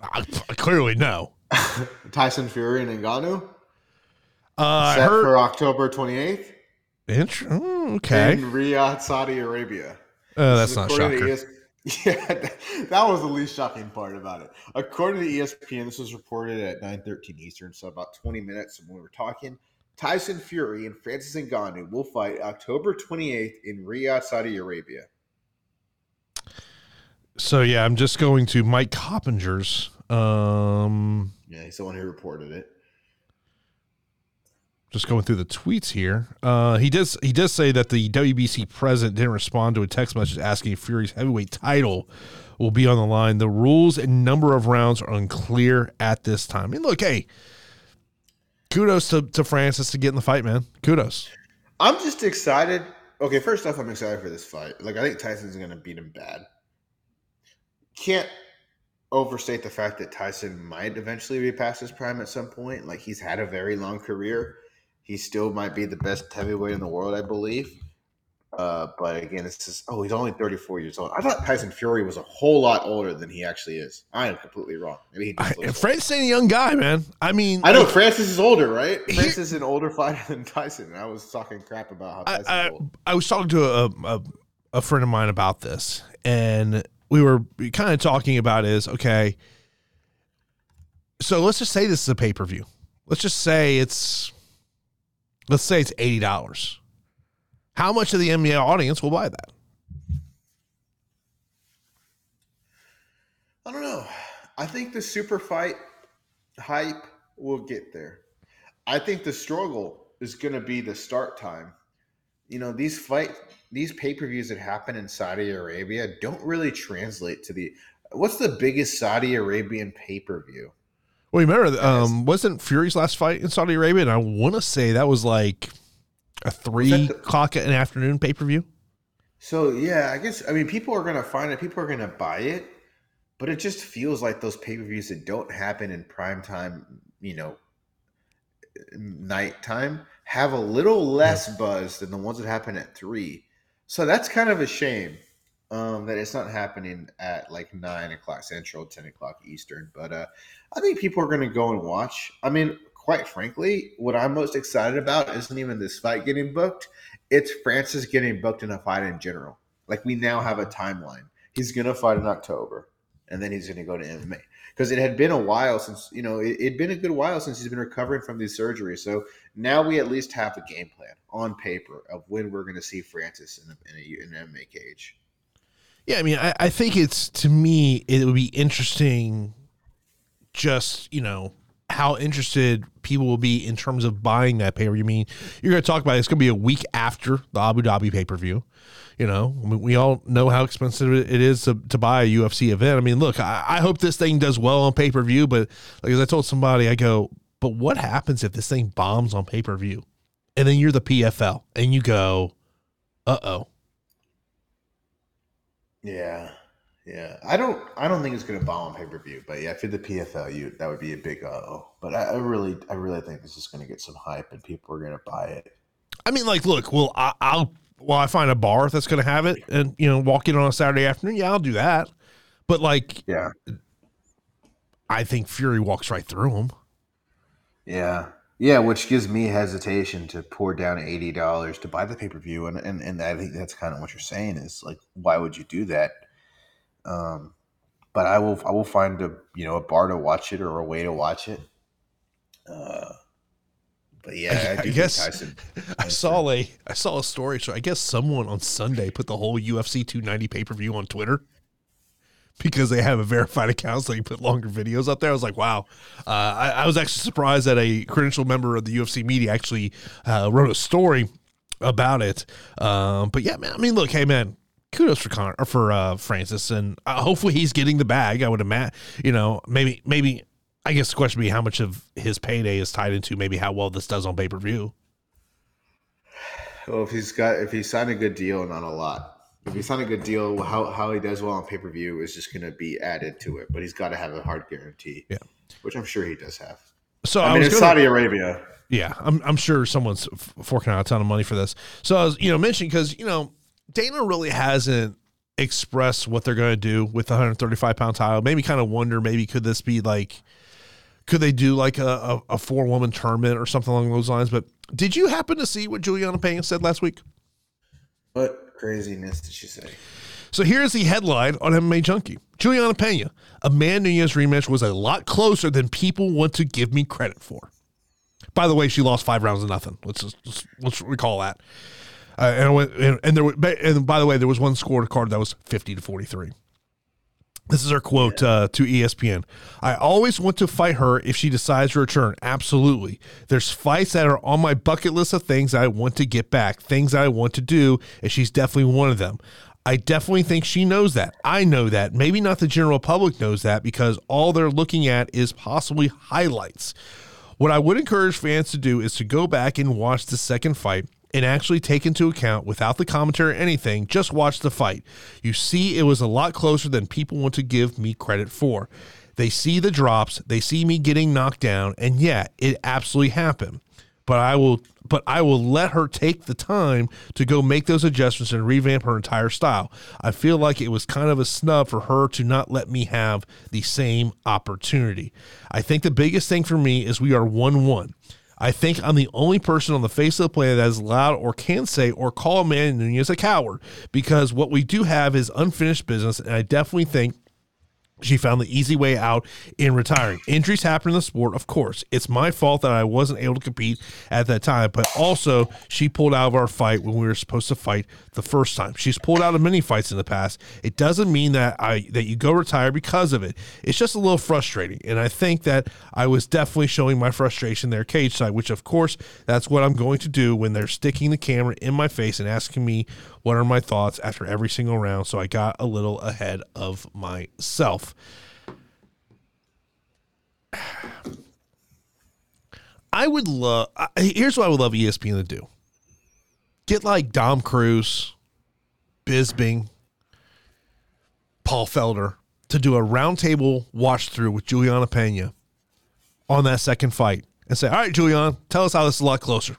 I, I clearly no. Tyson Fury and Ngannou Uh, set heard. for October 28th Int- mm, okay, in Riyadh, Saudi Arabia. uh, that's not shocking. ES- Yeah, that, that was the least shocking part about it. According to ESPN, this was reported at 9:13 Eastern, so about 20 minutes when we were talking. Tyson Fury and Francis Ngannou will fight October 28th in Riyadh, Saudi Arabia. So yeah, I'm just going to Mike Coppinger's. Um, Yeah, he's the one who reported it. just going through the tweets here. Uh, he does he does say that the WBC president didn't respond to a text message asking if Fury's heavyweight title will be on the line. The rules and number of rounds are unclear at this time. I mean, look, hey, kudos to, to Francis to get in the fight, man. Kudos. I'm just excited. Okay, first off, I'm excited for this fight. Like, I think Tyson's going to beat him bad. Can't overstate the fact that Tyson might eventually be past his prime at some point. Like, he's had a very long career. He still might be the best heavyweight in the world, I believe. Uh, but again, it's just, oh, he's only 34 years old. I thought Tyson Fury was a whole lot older than he actually is. I am completely wrong. Maybe he I, looks. Francis ain't a young guy, man. I mean, I know like, Francis is older, right? He- Francis is an older fighter than Tyson. And I was talking crap about how I, I. I was talking to a, a a friend of mine about this, and we were kind of talking about is okay. So let's just say this is a pay per view. let's just say it's let's say it's eighty dollars. How much of the NBA audience will buy that? I don't know. I think the super fight hype will get there. I think the struggle is going to be the start time. You know, these fight these pay-per-views that happen in Saudi Arabia don't really translate to the what's the biggest Saudi Arabian pay-per-view? Well, you remember, um, wasn't Fury's last fight in Saudi Arabia? And I want to say that was like a three the- o'clock in the afternoon pay per view. So yeah, I guess I mean people are gonna find it, people are gonna buy it, but it just feels like those pay per views that don't happen in prime time, you know, nighttime have a little less buzz than the ones that happen at three. So that's kind of a shame um, that it's not happening at like nine o'clock central, ten o'clock eastern. But uh, I think people are gonna go and watch. I mean, quite frankly, what I'm most excited about isn't even this fight getting booked. It's Francis getting booked in a fight in general. Like we now have a timeline. He's gonna fight in October, and then he's gonna go to MMA because it had been a while since you know it, it'd been a good while since he's been recovering from these surgeries. So now we at least have a game plan on paper of when we're gonna see Francis in, a, in, a, in an MMA cage. Yeah, I mean, I, I think it's to me it would be interesting, just you know how interested people will be in terms of buying that pay per view. I mean, you're going to talk about it, it's going to be a week after the Abu Dhabi pay per view. You know, I mean, we all know how expensive it is to, to buy a UFC event. I mean, look, I, I hope this thing does well on pay per view, but like as I told somebody, I go, but what happens if this thing bombs on pay per view, and then you're the PFL and you go, uh oh. Yeah, yeah. I don't. I don't think it's going to bomb on pay per view, but yeah, if you're the PFL, you that would be a big uh oh. But I, I really, I really think this is going to get some hype and people are going to buy it. I mean, like, look, well, I, I'll well, I find a bar that's going to have it, and you know, walk in on a Saturday afternoon. Yeah, I'll do that. But like, Yeah, I think Fury walks right through him. yeah, yeah. Which gives me hesitation to pour down eighty dollars to buy the pay per view, and, and and I think that's kind of what you're saying is like, why would you do that? Um, but I will, I will find a you know a bar to watch it or a way to watch it. Uh, but yeah, I, I guess- think Tyson. I saw a I saw a story. So I guess someone on Sunday put the whole UFC 290 pay per view on Twitter because they have a verified account, so you put longer videos up there. I was like, wow. Uh, I, I was actually surprised that a credential member of the UFC media actually uh, wrote a story about it. Um, but yeah, man. I mean, look, hey, man. Kudos for Con- or for uh, Francis, and uh, hopefully he's getting the bag. I would imagine, you know, maybe, maybe. I guess the question would be how much of his payday is tied into maybe how well this does on pay per view. Well, if he's got if he signed a good deal, not a lot. If he signed a good deal, how how he does well on pay per view is just going to be added to it. But he's got to have a hard guarantee. Yeah. which I'm sure he does have. So I, I, mean, it's gonna- Saudi Arabia. Yeah, I'm, I'm sure someone's f- forking out a ton of money for this. So I was, you know, mentioning because you know Dana really hasn't expressed what they're going to do with the 135 pound title. Maybe kind of wonder maybe could this be like, could they do like a, a, a four woman tournament or something along those lines? But did you happen to see what Julianna Peña said last week? What craziness did she say? So here's the headline on MMA Junkie. Julianna Peña, Amanda Nunes rematch was a lot closer than people want to give me credit for. By the way, she lost five rounds to nothing. Let's just, let's, let's recall that. Uh, and, I went, and, and there, were- and by the way, there was one scored card that was fifty to forty three. This is her quote uh, to ESPN. I always want to fight her if she decides to return. Absolutely. There's fights that are on my bucket list of things I want to get back, things I want to do, and she's definitely one of them. I definitely think she knows that. I know that. Maybe not the general public knows that because all they're looking at is possibly highlights. What I would encourage fans to do is to go back and watch the second fight and actually take into account without the commentary or anything, just watch the fight. You see, it was a lot closer than people want to give me credit for. They see the drops, they see me getting knocked down, and yeah, it absolutely happened. But I will but I will let her take the time to go make those adjustments and revamp her entire style. I feel like it was kind of a snub for her to not let me have the same opportunity. I think the biggest thing for me is we are 1 1. I think I'm the only person on the face of the planet that is allowed or can say or call a Amanda Nunes a coward because what we do have is unfinished business, and I definitely think She found the easy way out in retiring. Injuries happen in the sport, of course. It's my fault that I wasn't able to compete at that time, but also she pulled out of our fight when we were supposed to fight the first time. She's pulled out of many fights in the past. It doesn't mean that I that you go retire because of it. It's just a little frustrating, and I think that I was definitely showing my frustration there cage side, which of course that's what I'm going to do when they're sticking the camera in my face and asking me what are my thoughts after every single round. So I got a little ahead of myself. I would love. Here's what I would love ESPN to do: get like Dom Cruz, Bisping, Paul Felder to do a roundtable watch through with Julianna Peña on that second fight, and say, "All right, Julianna, tell us how this is a lot closer."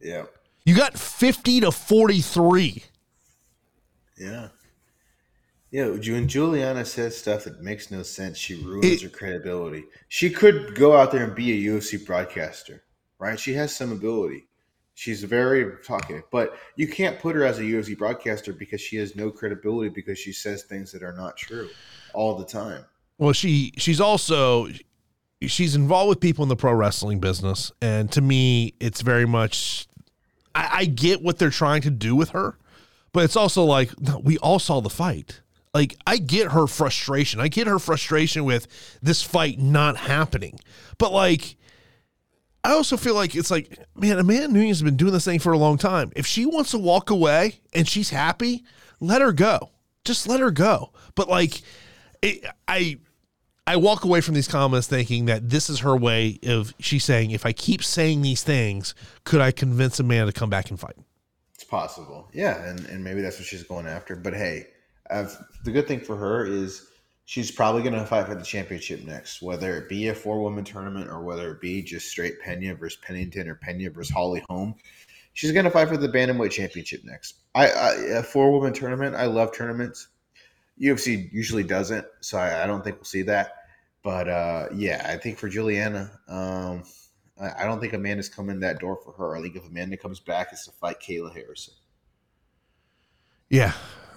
Yeah. You got fifty to forty-three. Yeah. Yeah, when Julianna says stuff that makes no sense, she ruins It- her credibility. She could go out there and be a UFC broadcaster, right? She has some ability. She's very talkative, but you can't put her as a UFC broadcaster because she has no credibility because she says things that are not true all the time. Well, she she's also she's involved with people in the pro wrestling business, and to me, it's very much. I, I get what they're trying to do with her, but it's also like no, we all saw the fight. Like I get her frustration. I get her frustration with this fight not happening, but like. I also feel like it's like, man, Amanda Nunes has been doing this thing for a long time. If she wants to walk away and she's happy, let her go. Just let her go. But like, it, I I walk away from these comments thinking that this is her way of she's saying, if I keep saying these things, could I convince a man to come back and fight? It's possible. Yeah, and, and maybe that's what she's going after. But hey, I've, the good thing for her is she's probably going to fight for the championship next, whether it be a four woman tournament or whether it be just straight Peña versus Pennington or Peña versus Holly Holm. She's going to fight for the bantamweight championship next. I, I a four woman tournament. I love tournaments. UFC usually doesn't, so I, I don't think we'll see that. But uh, yeah, I think for Julianna, um, I, I don't think Amanda's coming that door for her. I think if Amanda comes back, it's to fight Kayla Harrison. Yeah.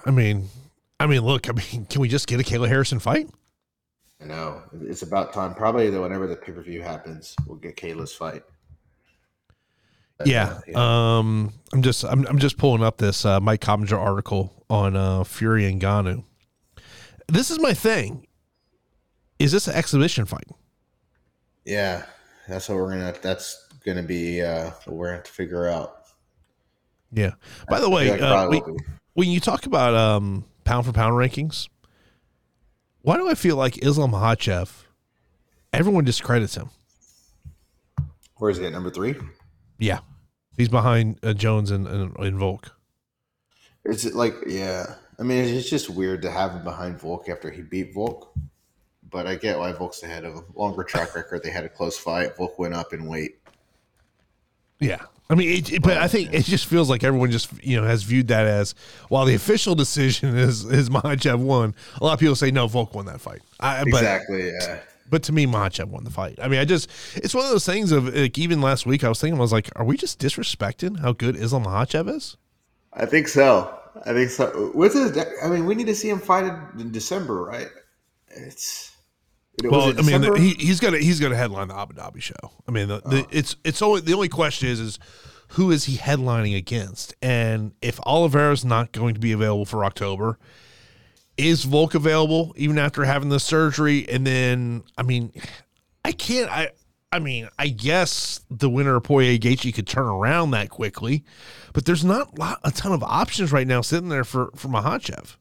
I mean, I mean, look, I mean, can we just get a Kayla Harrison fight? I know it's about time. Probably that whenever the pay per view happens, we'll get Kayla's fight. But, Yeah. uh, Um, I'm just I'm, I'm just pulling up this uh, Mike Coppinger article on uh, Fury and Ngannou. This is my thing. Is this an exhibition fight? yeah, that's what we're gonna. That's gonna be uh, what we're gonna have to figure out. Yeah. By the way, like uh, we- when you talk about um, pound for pound rankings, why do I feel like Islam Makhachev? Everyone discredits him. Where is he at number three? Yeah, he's behind uh, Jones and, and and Volk. Is it like yeah? I mean, it's just weird to have him behind Volk after he beat Volk. But I get why Volk's ahead of him. Longer track record. They had a close fight. Volk went up in weight. Yeah. I mean, it, it- but I think it just feels like everyone just you know has viewed that as while the official decision is is Makhachev won. A lot of people say no, Volk won that fight. I, but Exactly. Yeah. but to me, Makhachev won the fight. I mean, I just it's one of those things of like even last week I was thinking I was like, are we just disrespecting how good Islam Makhachev is? I think so. I think so. What's his? I mean, we need to see him fight in- December, right? It's. Well, it I mean, he, he's gonna he's gonna headline the Abu Dhabi show. I mean, the, the, oh. it's it's only the only question is is who is he headlining against, and if Oliveira's not going to be available for October, is Volk available even after having the surgery? And then, I mean, I can't. I I mean, I guess the winner of Poirier Gaethje could turn around that quickly, but there's not lot, a ton of options right now sitting there for for Makhachev.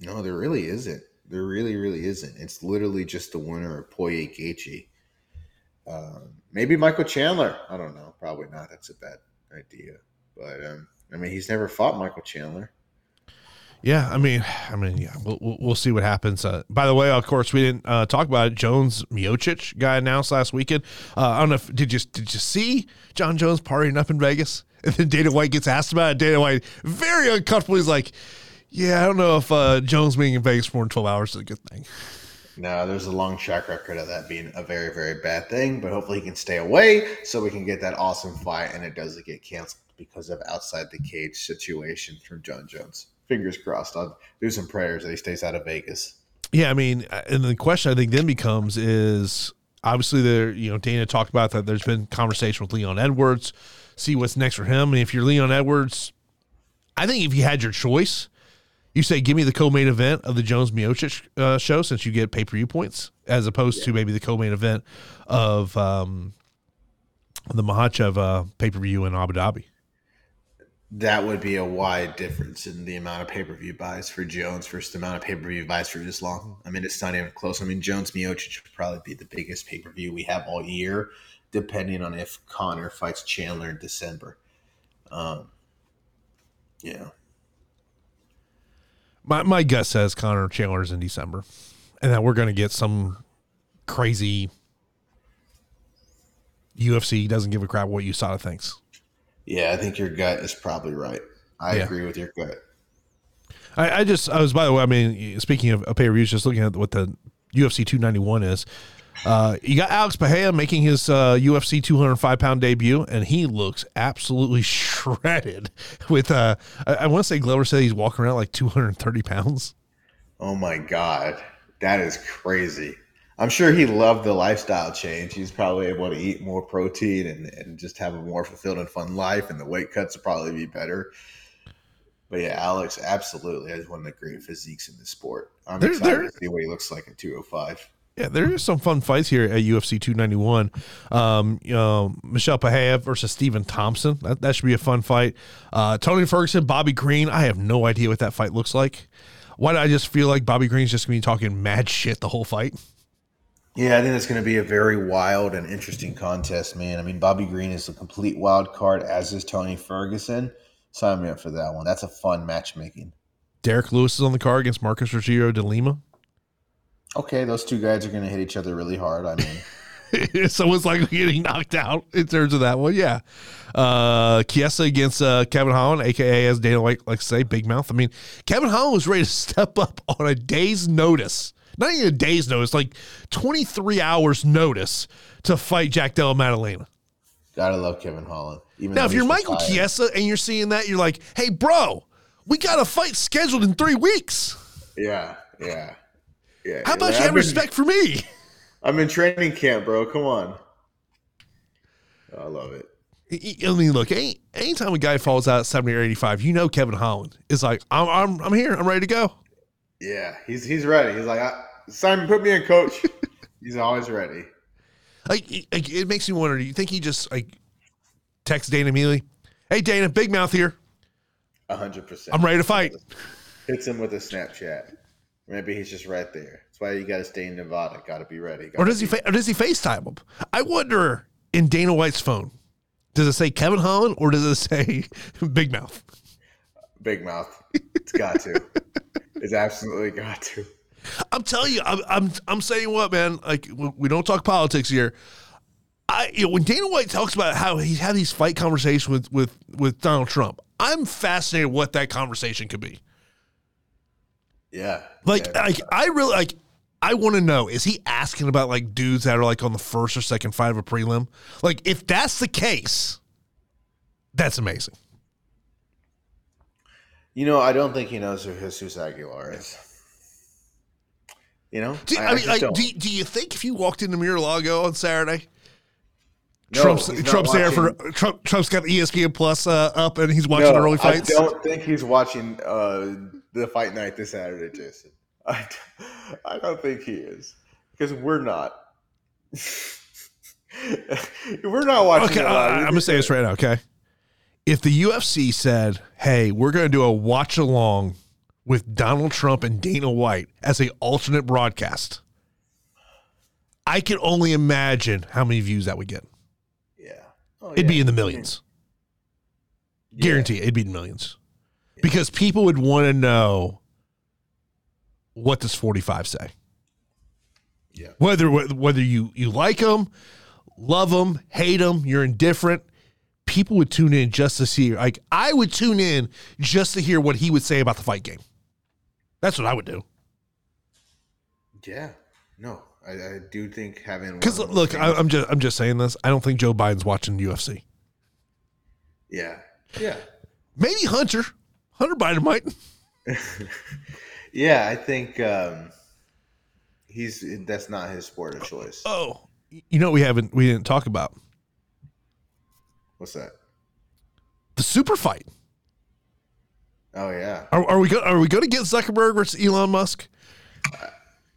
no, there really isn't. There really, really isn't. It's literally just the winner of Poirier Gaethje. Um, maybe Michael Chandler. I don't know. Probably not. That's a bad idea. But um, I mean, he's never fought Michael Chandler. Yeah, I mean, I mean, yeah, we'll we'll, see what happens. Uh, by the way, of course, we didn't uh, talk about it. Jones Miocic guy announced last weekend. Uh, I don't know if did you did you see Jon Jones partying up in Vegas? And then Dana White gets asked about it. Dana White very uncomfortable. He's like, "Yeah, I don't know if uh, Jones being in Vegas for more than twelve hours is a good thing." No, there's a long track record of that being a very, very bad thing. But hopefully, he can stay away so we can get that awesome fight, and it doesn't get canceled because of outside the cage situation from Jon Jones. Fingers crossed. I'll do some prayers that he stays out of Vegas. Yeah, I mean, uh, and the question I think then becomes is obviously there, you know, Dana talked about that there's been conversation with Leon Edwards, see what's next for him. And if you're Leon Edwards, I think if you had your choice, you say, give me the co-main event of the Jones Miocic uh, show since you get pay-per-view points, as opposed to maybe the co-main event of um, the Makhachev uh, pay-per-view in Abu Dhabi. That would be a wide difference in the amount of pay per view buys for Jones versus the amount of pay per view buys for Islam. I mean, it's not even close. I mean, Jones Miocic would probably be the biggest pay per view we have all year, depending on if Conor fights Chandler in December. Um, yeah. My my gut says Conor Chandler's in December, and that we're going to get some crazy UFC doesn't give a crap what USADA thinks. Yeah, I think your gut is probably right. I Yeah. agree with your gut. I, I just I was by the way I mean speaking of, of pay per views just looking at what the UFC 291 is. Uh, you got Alex Bahia making his uh, UFC 205 pound debut, and he looks absolutely shredded. With uh, I, I want to say Glover said he's walking around like 230 pounds. Oh my god, that is crazy. I'm sure he loved the lifestyle change. He's probably able to eat more protein and, and just have a more fulfilled and fun life, and the weight cuts will probably be better. But yeah, Alex absolutely has one of the great physiques in the sport. I'm There- excited there- to see what he looks like at 205. Yeah, there is some fun fights here at UFC 291. Um, you know, Michel Pereira versus Stephen Thompson. That, that should be a fun fight. Uh, Tony Ferguson, Bobby Green. I have no idea what that fight looks like. Why do I just feel like Bobby Green's just going to be talking mad shit the whole fight? Yeah, I think it's going to be a very wild and interesting contest, man. I mean, Bobby Green is a complete wild card, as is Tony Ferguson. Sign me up for that one. That's a fun matchmaking. Derrick Lewis is on the card against Marcos Rogério de Lima. Okay, those two guys are going to hit each other really hard. I mean, Someone's like getting knocked out in terms of that one. Yeah. Uh, Chiesa against uh, Kevin Holland, aka as Dana like like to say, Big Mouth. I mean, Kevin Holland was ready to step up on a day's notice. Not even a day's notice, like 23 hours notice to fight Jack Della Maddalena. gotta love Kevin Holland. Even Now, if you're Michael retired. Chiesa and you're seeing that, you're like, hey, bro, we got a fight scheduled in three weeks. yeah, yeah, yeah. How about Like, you I've have been- respect for me? I'm in training camp, bro. Come on. I love it. I mean, look, any, anytime a guy falls out at 70 or 85, you know Kevin Holland is like, I'm, I'm, I'm here. I'm ready to go. Yeah, he's he's ready. He's like, I, Simon, put me in, coach. he's always ready. Like, it, it makes me wonder, do you think he just, like, text Dana immediately? Hey, Dana, Big Mouth here. A hundred percent. I'm ready to fight. Hits him with a Snapchat. Maybe he's just right there. That's why you got to stay in Nevada. Got to be ready. Or does he, fa- or does he FaceTime him? I wonder in Dana White's phone, does it say Kevin Holland or does it say Big Mouth? Big mouth. It's got to. it's absolutely got to. I'm telling you, I'm, I'm, I'm saying what, man. Like we- don't talk politics here. I, you know, when Dana White talks about how he's had these fight conversations with with with Donald Trump, I'm fascinated what that conversation could be. Yeah. Like, yeah. like I really like. I want to know: is he asking about like dudes that are like on the first or second fight of a prelim? Like, if that's the case, that's amazing. You know, I don't think he knows who Jesus Aguilar is. You know, Do, I, I mean, just like, do, do you think if you walked into Mar-a-Lago on Saturday, No, Trump's Trump's there for Trump? Trump's got ESPN Plus uh, up, and he's watching No, early fights. I don't think he's watching uh, the fight night this Saturday, Jason. I, I don't think he is because we're not. we're not watching. Okay, I. I'm gonna say this right now. Okay, if the UFC said, "Hey, we're gonna do a watch along with Donald Trump and Dana White as a alternate broadcast," I can only imagine how many views that would get. Yeah, oh, It'd yeah. be in the millions. Yeah. Guarantee it, it'd be in millions because people would want to know what does 45 say. Yeah. Whether whether you you like them, love them, hate them, you're indifferent, people would tune in just to see. Like I would tune in just to hear what he would say about the fight game. That's what I would do. Yeah, no, I, I do think having Because look, I, I'm just I'm just saying this. I don't think Joe Biden's watching UFC. yeah, yeah, Maybe Hunter. Hunter Biden might. yeah. I think um, He's that's not his sport of choice. Oh, you know what we haven't we didn't talk about What's that? the super fight. Oh yeah. Are, are we go, are we going to get Zuckerberg versus Elon Musk?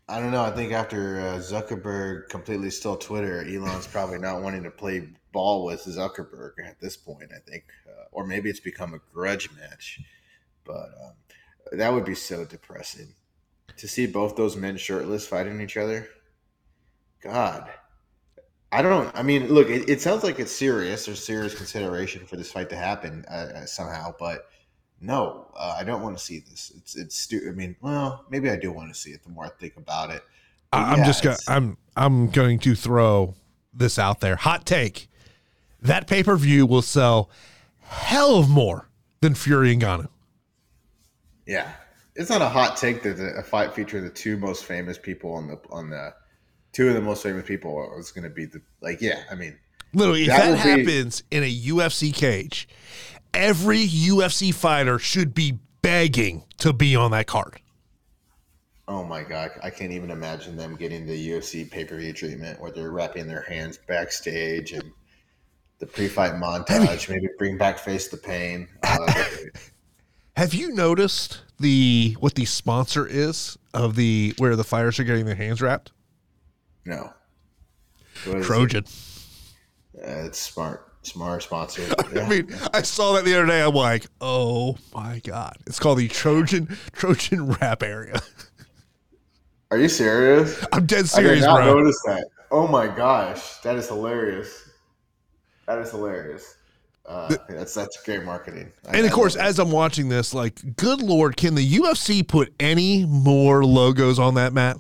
I don't know. I think after uh, Zuckerberg completely stole Twitter, Elon's probably not wanting to play ball with Zuckerberg at this point. I think, uh, or maybe it's become a grudge match. But um, that would be so depressing to see both those men shirtless fighting each other. God, I don't. I mean, look, it, it sounds like it's serious. There's serious consideration for this fight to happen uh, somehow, but no, uh, I don't want to see this. It's it's stu- I mean, well, maybe I do want to see it. The more I think about it, But I'm yeah, just gonna I'm I'm going to throw this out there. Hot take. That pay-per-view will sell hell of more than Fury and Ngannou. Yeah, it's not a hot take that a fight featuring the two most famous people on the on the two of the most famous people is going to be the like. Yeah, I mean, Literally, if That that, will be- happens in a UFC cage, every UFC fighter should be begging to be on that card. oh my god, I can't even imagine them getting the UFC pay per view treatment where they're wrapping their hands backstage and the pre fight montage. Maybe bring back face the pain. Uh, Have you noticed the what the sponsor is of the where the fighters are getting their hands wrapped? no, is it? Trojan. Uh, it's smart, smart sponsor. I mean, I saw that the other day. I'm like, oh my god! It's called the Trojan Trojan Wrap area. Are you serious? I'm dead I did serious, not bro. notice that. Oh my gosh, that is hilarious. That is hilarious. Uh, that's that's great marketing. I- And of course, as I'm watching this, like, good lord, can the UFC put any more logos on that mat?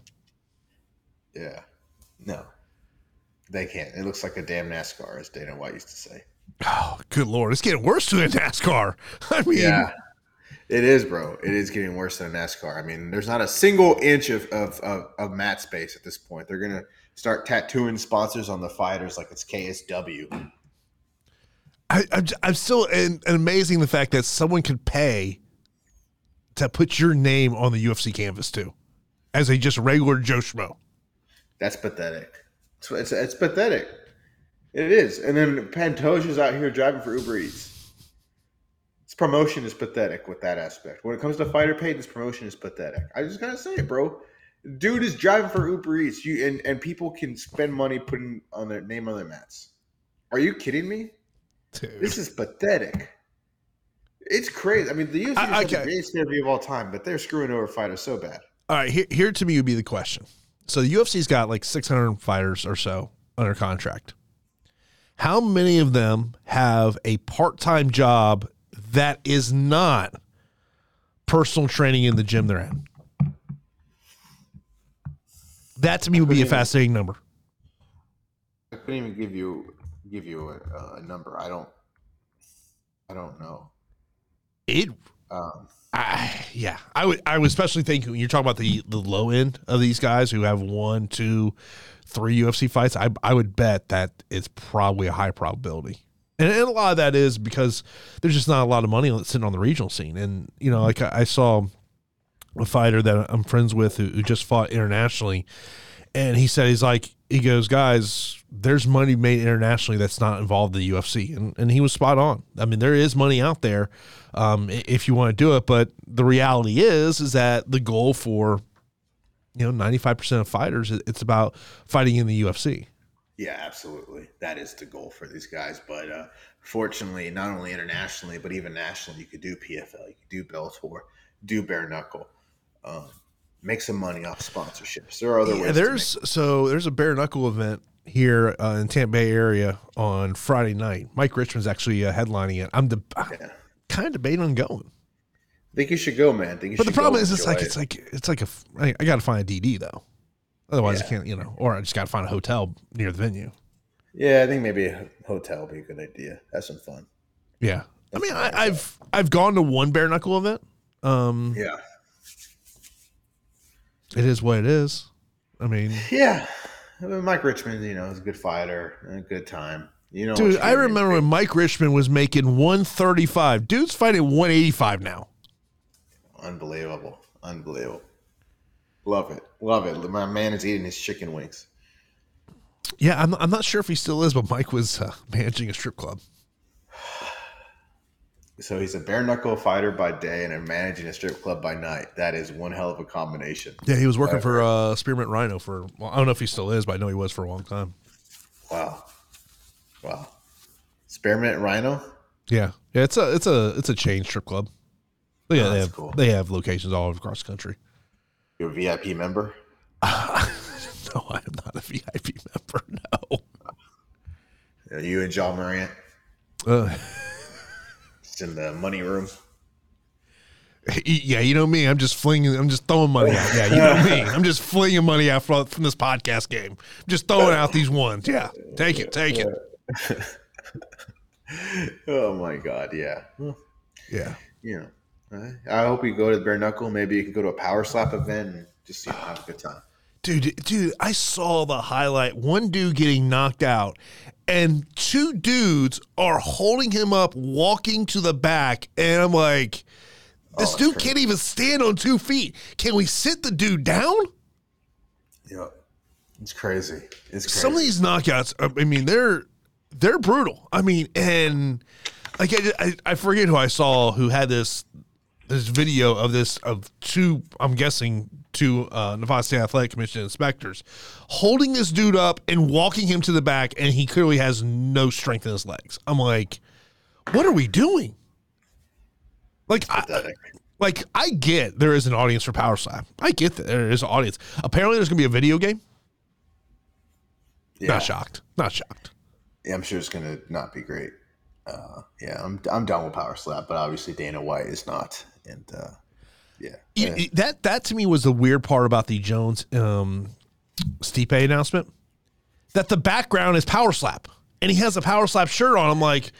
yeah, they can't. It looks like a damn NASCAR, as Dana White used to say. Oh, good lord, it's getting worse than a NASCAR. I mean, Yeah, it is, bro. It is getting worse than a NASCAR. I mean, there's not a single inch of of, of, of mat space at this point. They're gonna start tattooing sponsors on the fighters like it's KSW. I, I'm, I'm still and, and amazing the fact that someone could pay to put your name on the UFC canvas too, as a just regular Joe Schmo. That's pathetic. It's, it's, it's pathetic. It is. And then Pantoja's out here driving for Uber Eats. This promotion is pathetic with that aspect. When it comes to fighter pay, this promotion is pathetic. I just gotta say it, bro. Dude is driving for Uber Eats. You and, and people can spend money putting on their name on their mats. Are you kidding me? Dude. This is pathetic. It's crazy. I mean, the UFC I- is the okay. greatest of all time, but they're screwing over fighters so bad. All right, here, here to me would be the question. So the UFC's got like 600 fighters or so under contract. How many of them have a part-time job that is not personal training in the gym they're at? That to me would be a fascinating number. I couldn't even give you give you a, a number. I don't. I don't know. It Um, I, yeah, I would. I would especially think when you're talking about the the low end of these guys who have one, two, three UFC fights. I I would bet that it's probably a high probability, and, and a lot of that is because there's just not a lot of money sitting on the regional scene. And you know, like I, I saw a fighter that I'm friends with who, who just fought internationally, and he said he's like he goes, guys, there's money made internationally that's not involved in the UFC, and and he was spot on. I mean, there is money out there um, if you want to do it, but the reality is is that the goal for you know 95 percent of fighters it's about fighting in the UFC. yeah, absolutely. That is the goal for these guys. But uh, fortunately, not only internationally, but even nationally, you could do PFL, you could do Bellator, do bare knuckle, um, make some money off sponsorships. There are other Yeah, ways. there's so there's a bare knuckle event here uh, in Tampa Bay area on Friday night. Mike Richman's actually uh, headlining it. I'm the Yeah. kind of debating on going. I think you should go, man. Think you But the problem is, it's like enjoy it's like it's like a. I, I got to find a DD though, otherwise I can't. You know, or I just got to find a hotel near the venue. yeah, I think maybe a hotel would be a good idea. Have some fun. Yeah, I mean, I, I've I've gone to one bare knuckle event. Um, Yeah, it is what it is. I mean, yeah. I mean, Mike Richman, you know, is a good fighter and a good time. You know, dude, I remember when Mike Richman was making 135. Dude's fighting 185 now. Unbelievable. Unbelievable. Love it. Love it. My man is eating his chicken wings. Yeah, I'm, I'm not sure if he still is, but Mike was uh, managing a strip club. So he's a bare knuckle fighter by day and a managing a strip club by night. That is one hell of a combination. Yeah, he was working for uh, Spearmint Rhino for. Well, I don't know if he still is, but I know he was for a long time. Wow. Wow. Spearmint Rhino? Yeah, yeah, it's a it's a it's a chain strip club. Yeah, Oh, they have cool. they have locations all across the country. You're a VIP member? No, I am not a VIP member. No. Are you and John Morant? Uh, It's in the money room. yeah, you know me. I'm just flinging. I'm just throwing money out. Yeah, you know me. I'm just flinging money out from, from this podcast game. I'm just throwing out these ones. Yeah, take it, take it. Oh my god, yeah. Yeah. you know, uh, I hope you go to the bare knuckle. Maybe you can go to a power slap event and just you know, have a good time. Dude, dude, I saw the highlight. One dude getting knocked out, and two dudes are holding him up, walking to the back. And I'm like, this Oh, dude can't even stand on two feet. Can we sit the dude down? Yeah, it's crazy. It's crazy. Some of these knockouts, I mean, they're they're brutal. I mean, and like I, I, I forget who I saw who had this this video of this of two, I'm guessing two uh, Nevada State Athletic Commission inspectors holding this dude up and walking him to the back, and he clearly has no strength in his legs. I'm like, what are we doing? Like, I, like I get there is an audience for Power Slap. I get that there is an audience. Apparently, there's gonna be a video game. Yeah. Not shocked. Not shocked. yeah, I'm sure it's gonna not be great. Uh, yeah, I'm I'm down with power slap, but obviously Dana White is not. And uh, yeah, Eh, you- that that to me was the weird part about the Jones um, Stipe announcement. That the background is power slap, and he has a power slap shirt on. I'm like,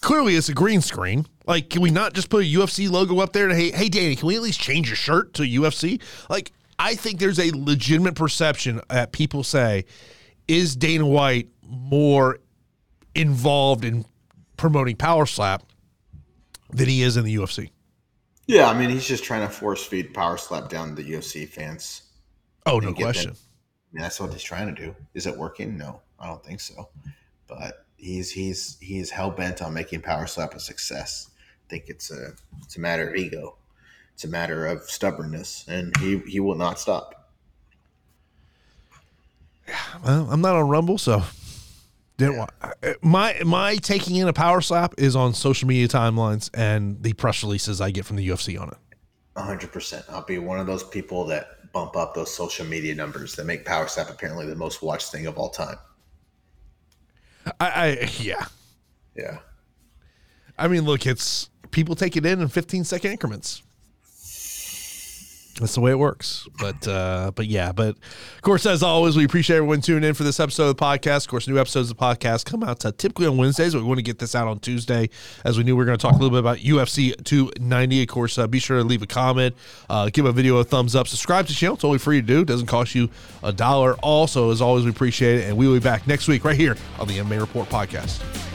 clearly it's a green screen. Like, can we not just put a UFC logo up there? And hey, hey, Danny, can we at least change your shirt to UFC? Like, I think there's a legitimate perception that people say, is Dana White more involved in promoting power slap than he is in the UFC? Yeah. I mean, he's just trying to force feed power slap down the UFC fans. Oh, no question. them- I mean, that's what he's trying to do. Is it working? No, I don't think so. But he's he's he's hell bent on making power slap a success. I think it's a it's a matter of ego. It's a matter of stubbornness, and he he will not stop. Well, I'm not on Rumble, so didn't wa- uh, my my taking in a power slap is on social media timelines and the press releases I get from the UFC on it. hundred percent. I'll be one of those people that bump up those social media numbers that make Power Slap apparently the most watched thing of all time. I, I yeah. Yeah. I mean, look, it's people take it in in 15 second increments. That's the way it works. But uh, but yeah, but of course, as always, we appreciate everyone tuning in for this episode of the podcast. Of course, new episodes of the podcast come out uh, typically on Wednesdays, but we want to get this out on Tuesday, as we knew we are going to talk a little bit about UFC 290. Of course, uh, be sure to leave a comment, uh, give a video a thumbs up, subscribe to the channel. It's totally free to do. It doesn't cost you a dollar. Also, as always, we appreciate it, and we will be back next week right here on the MMA Report podcast.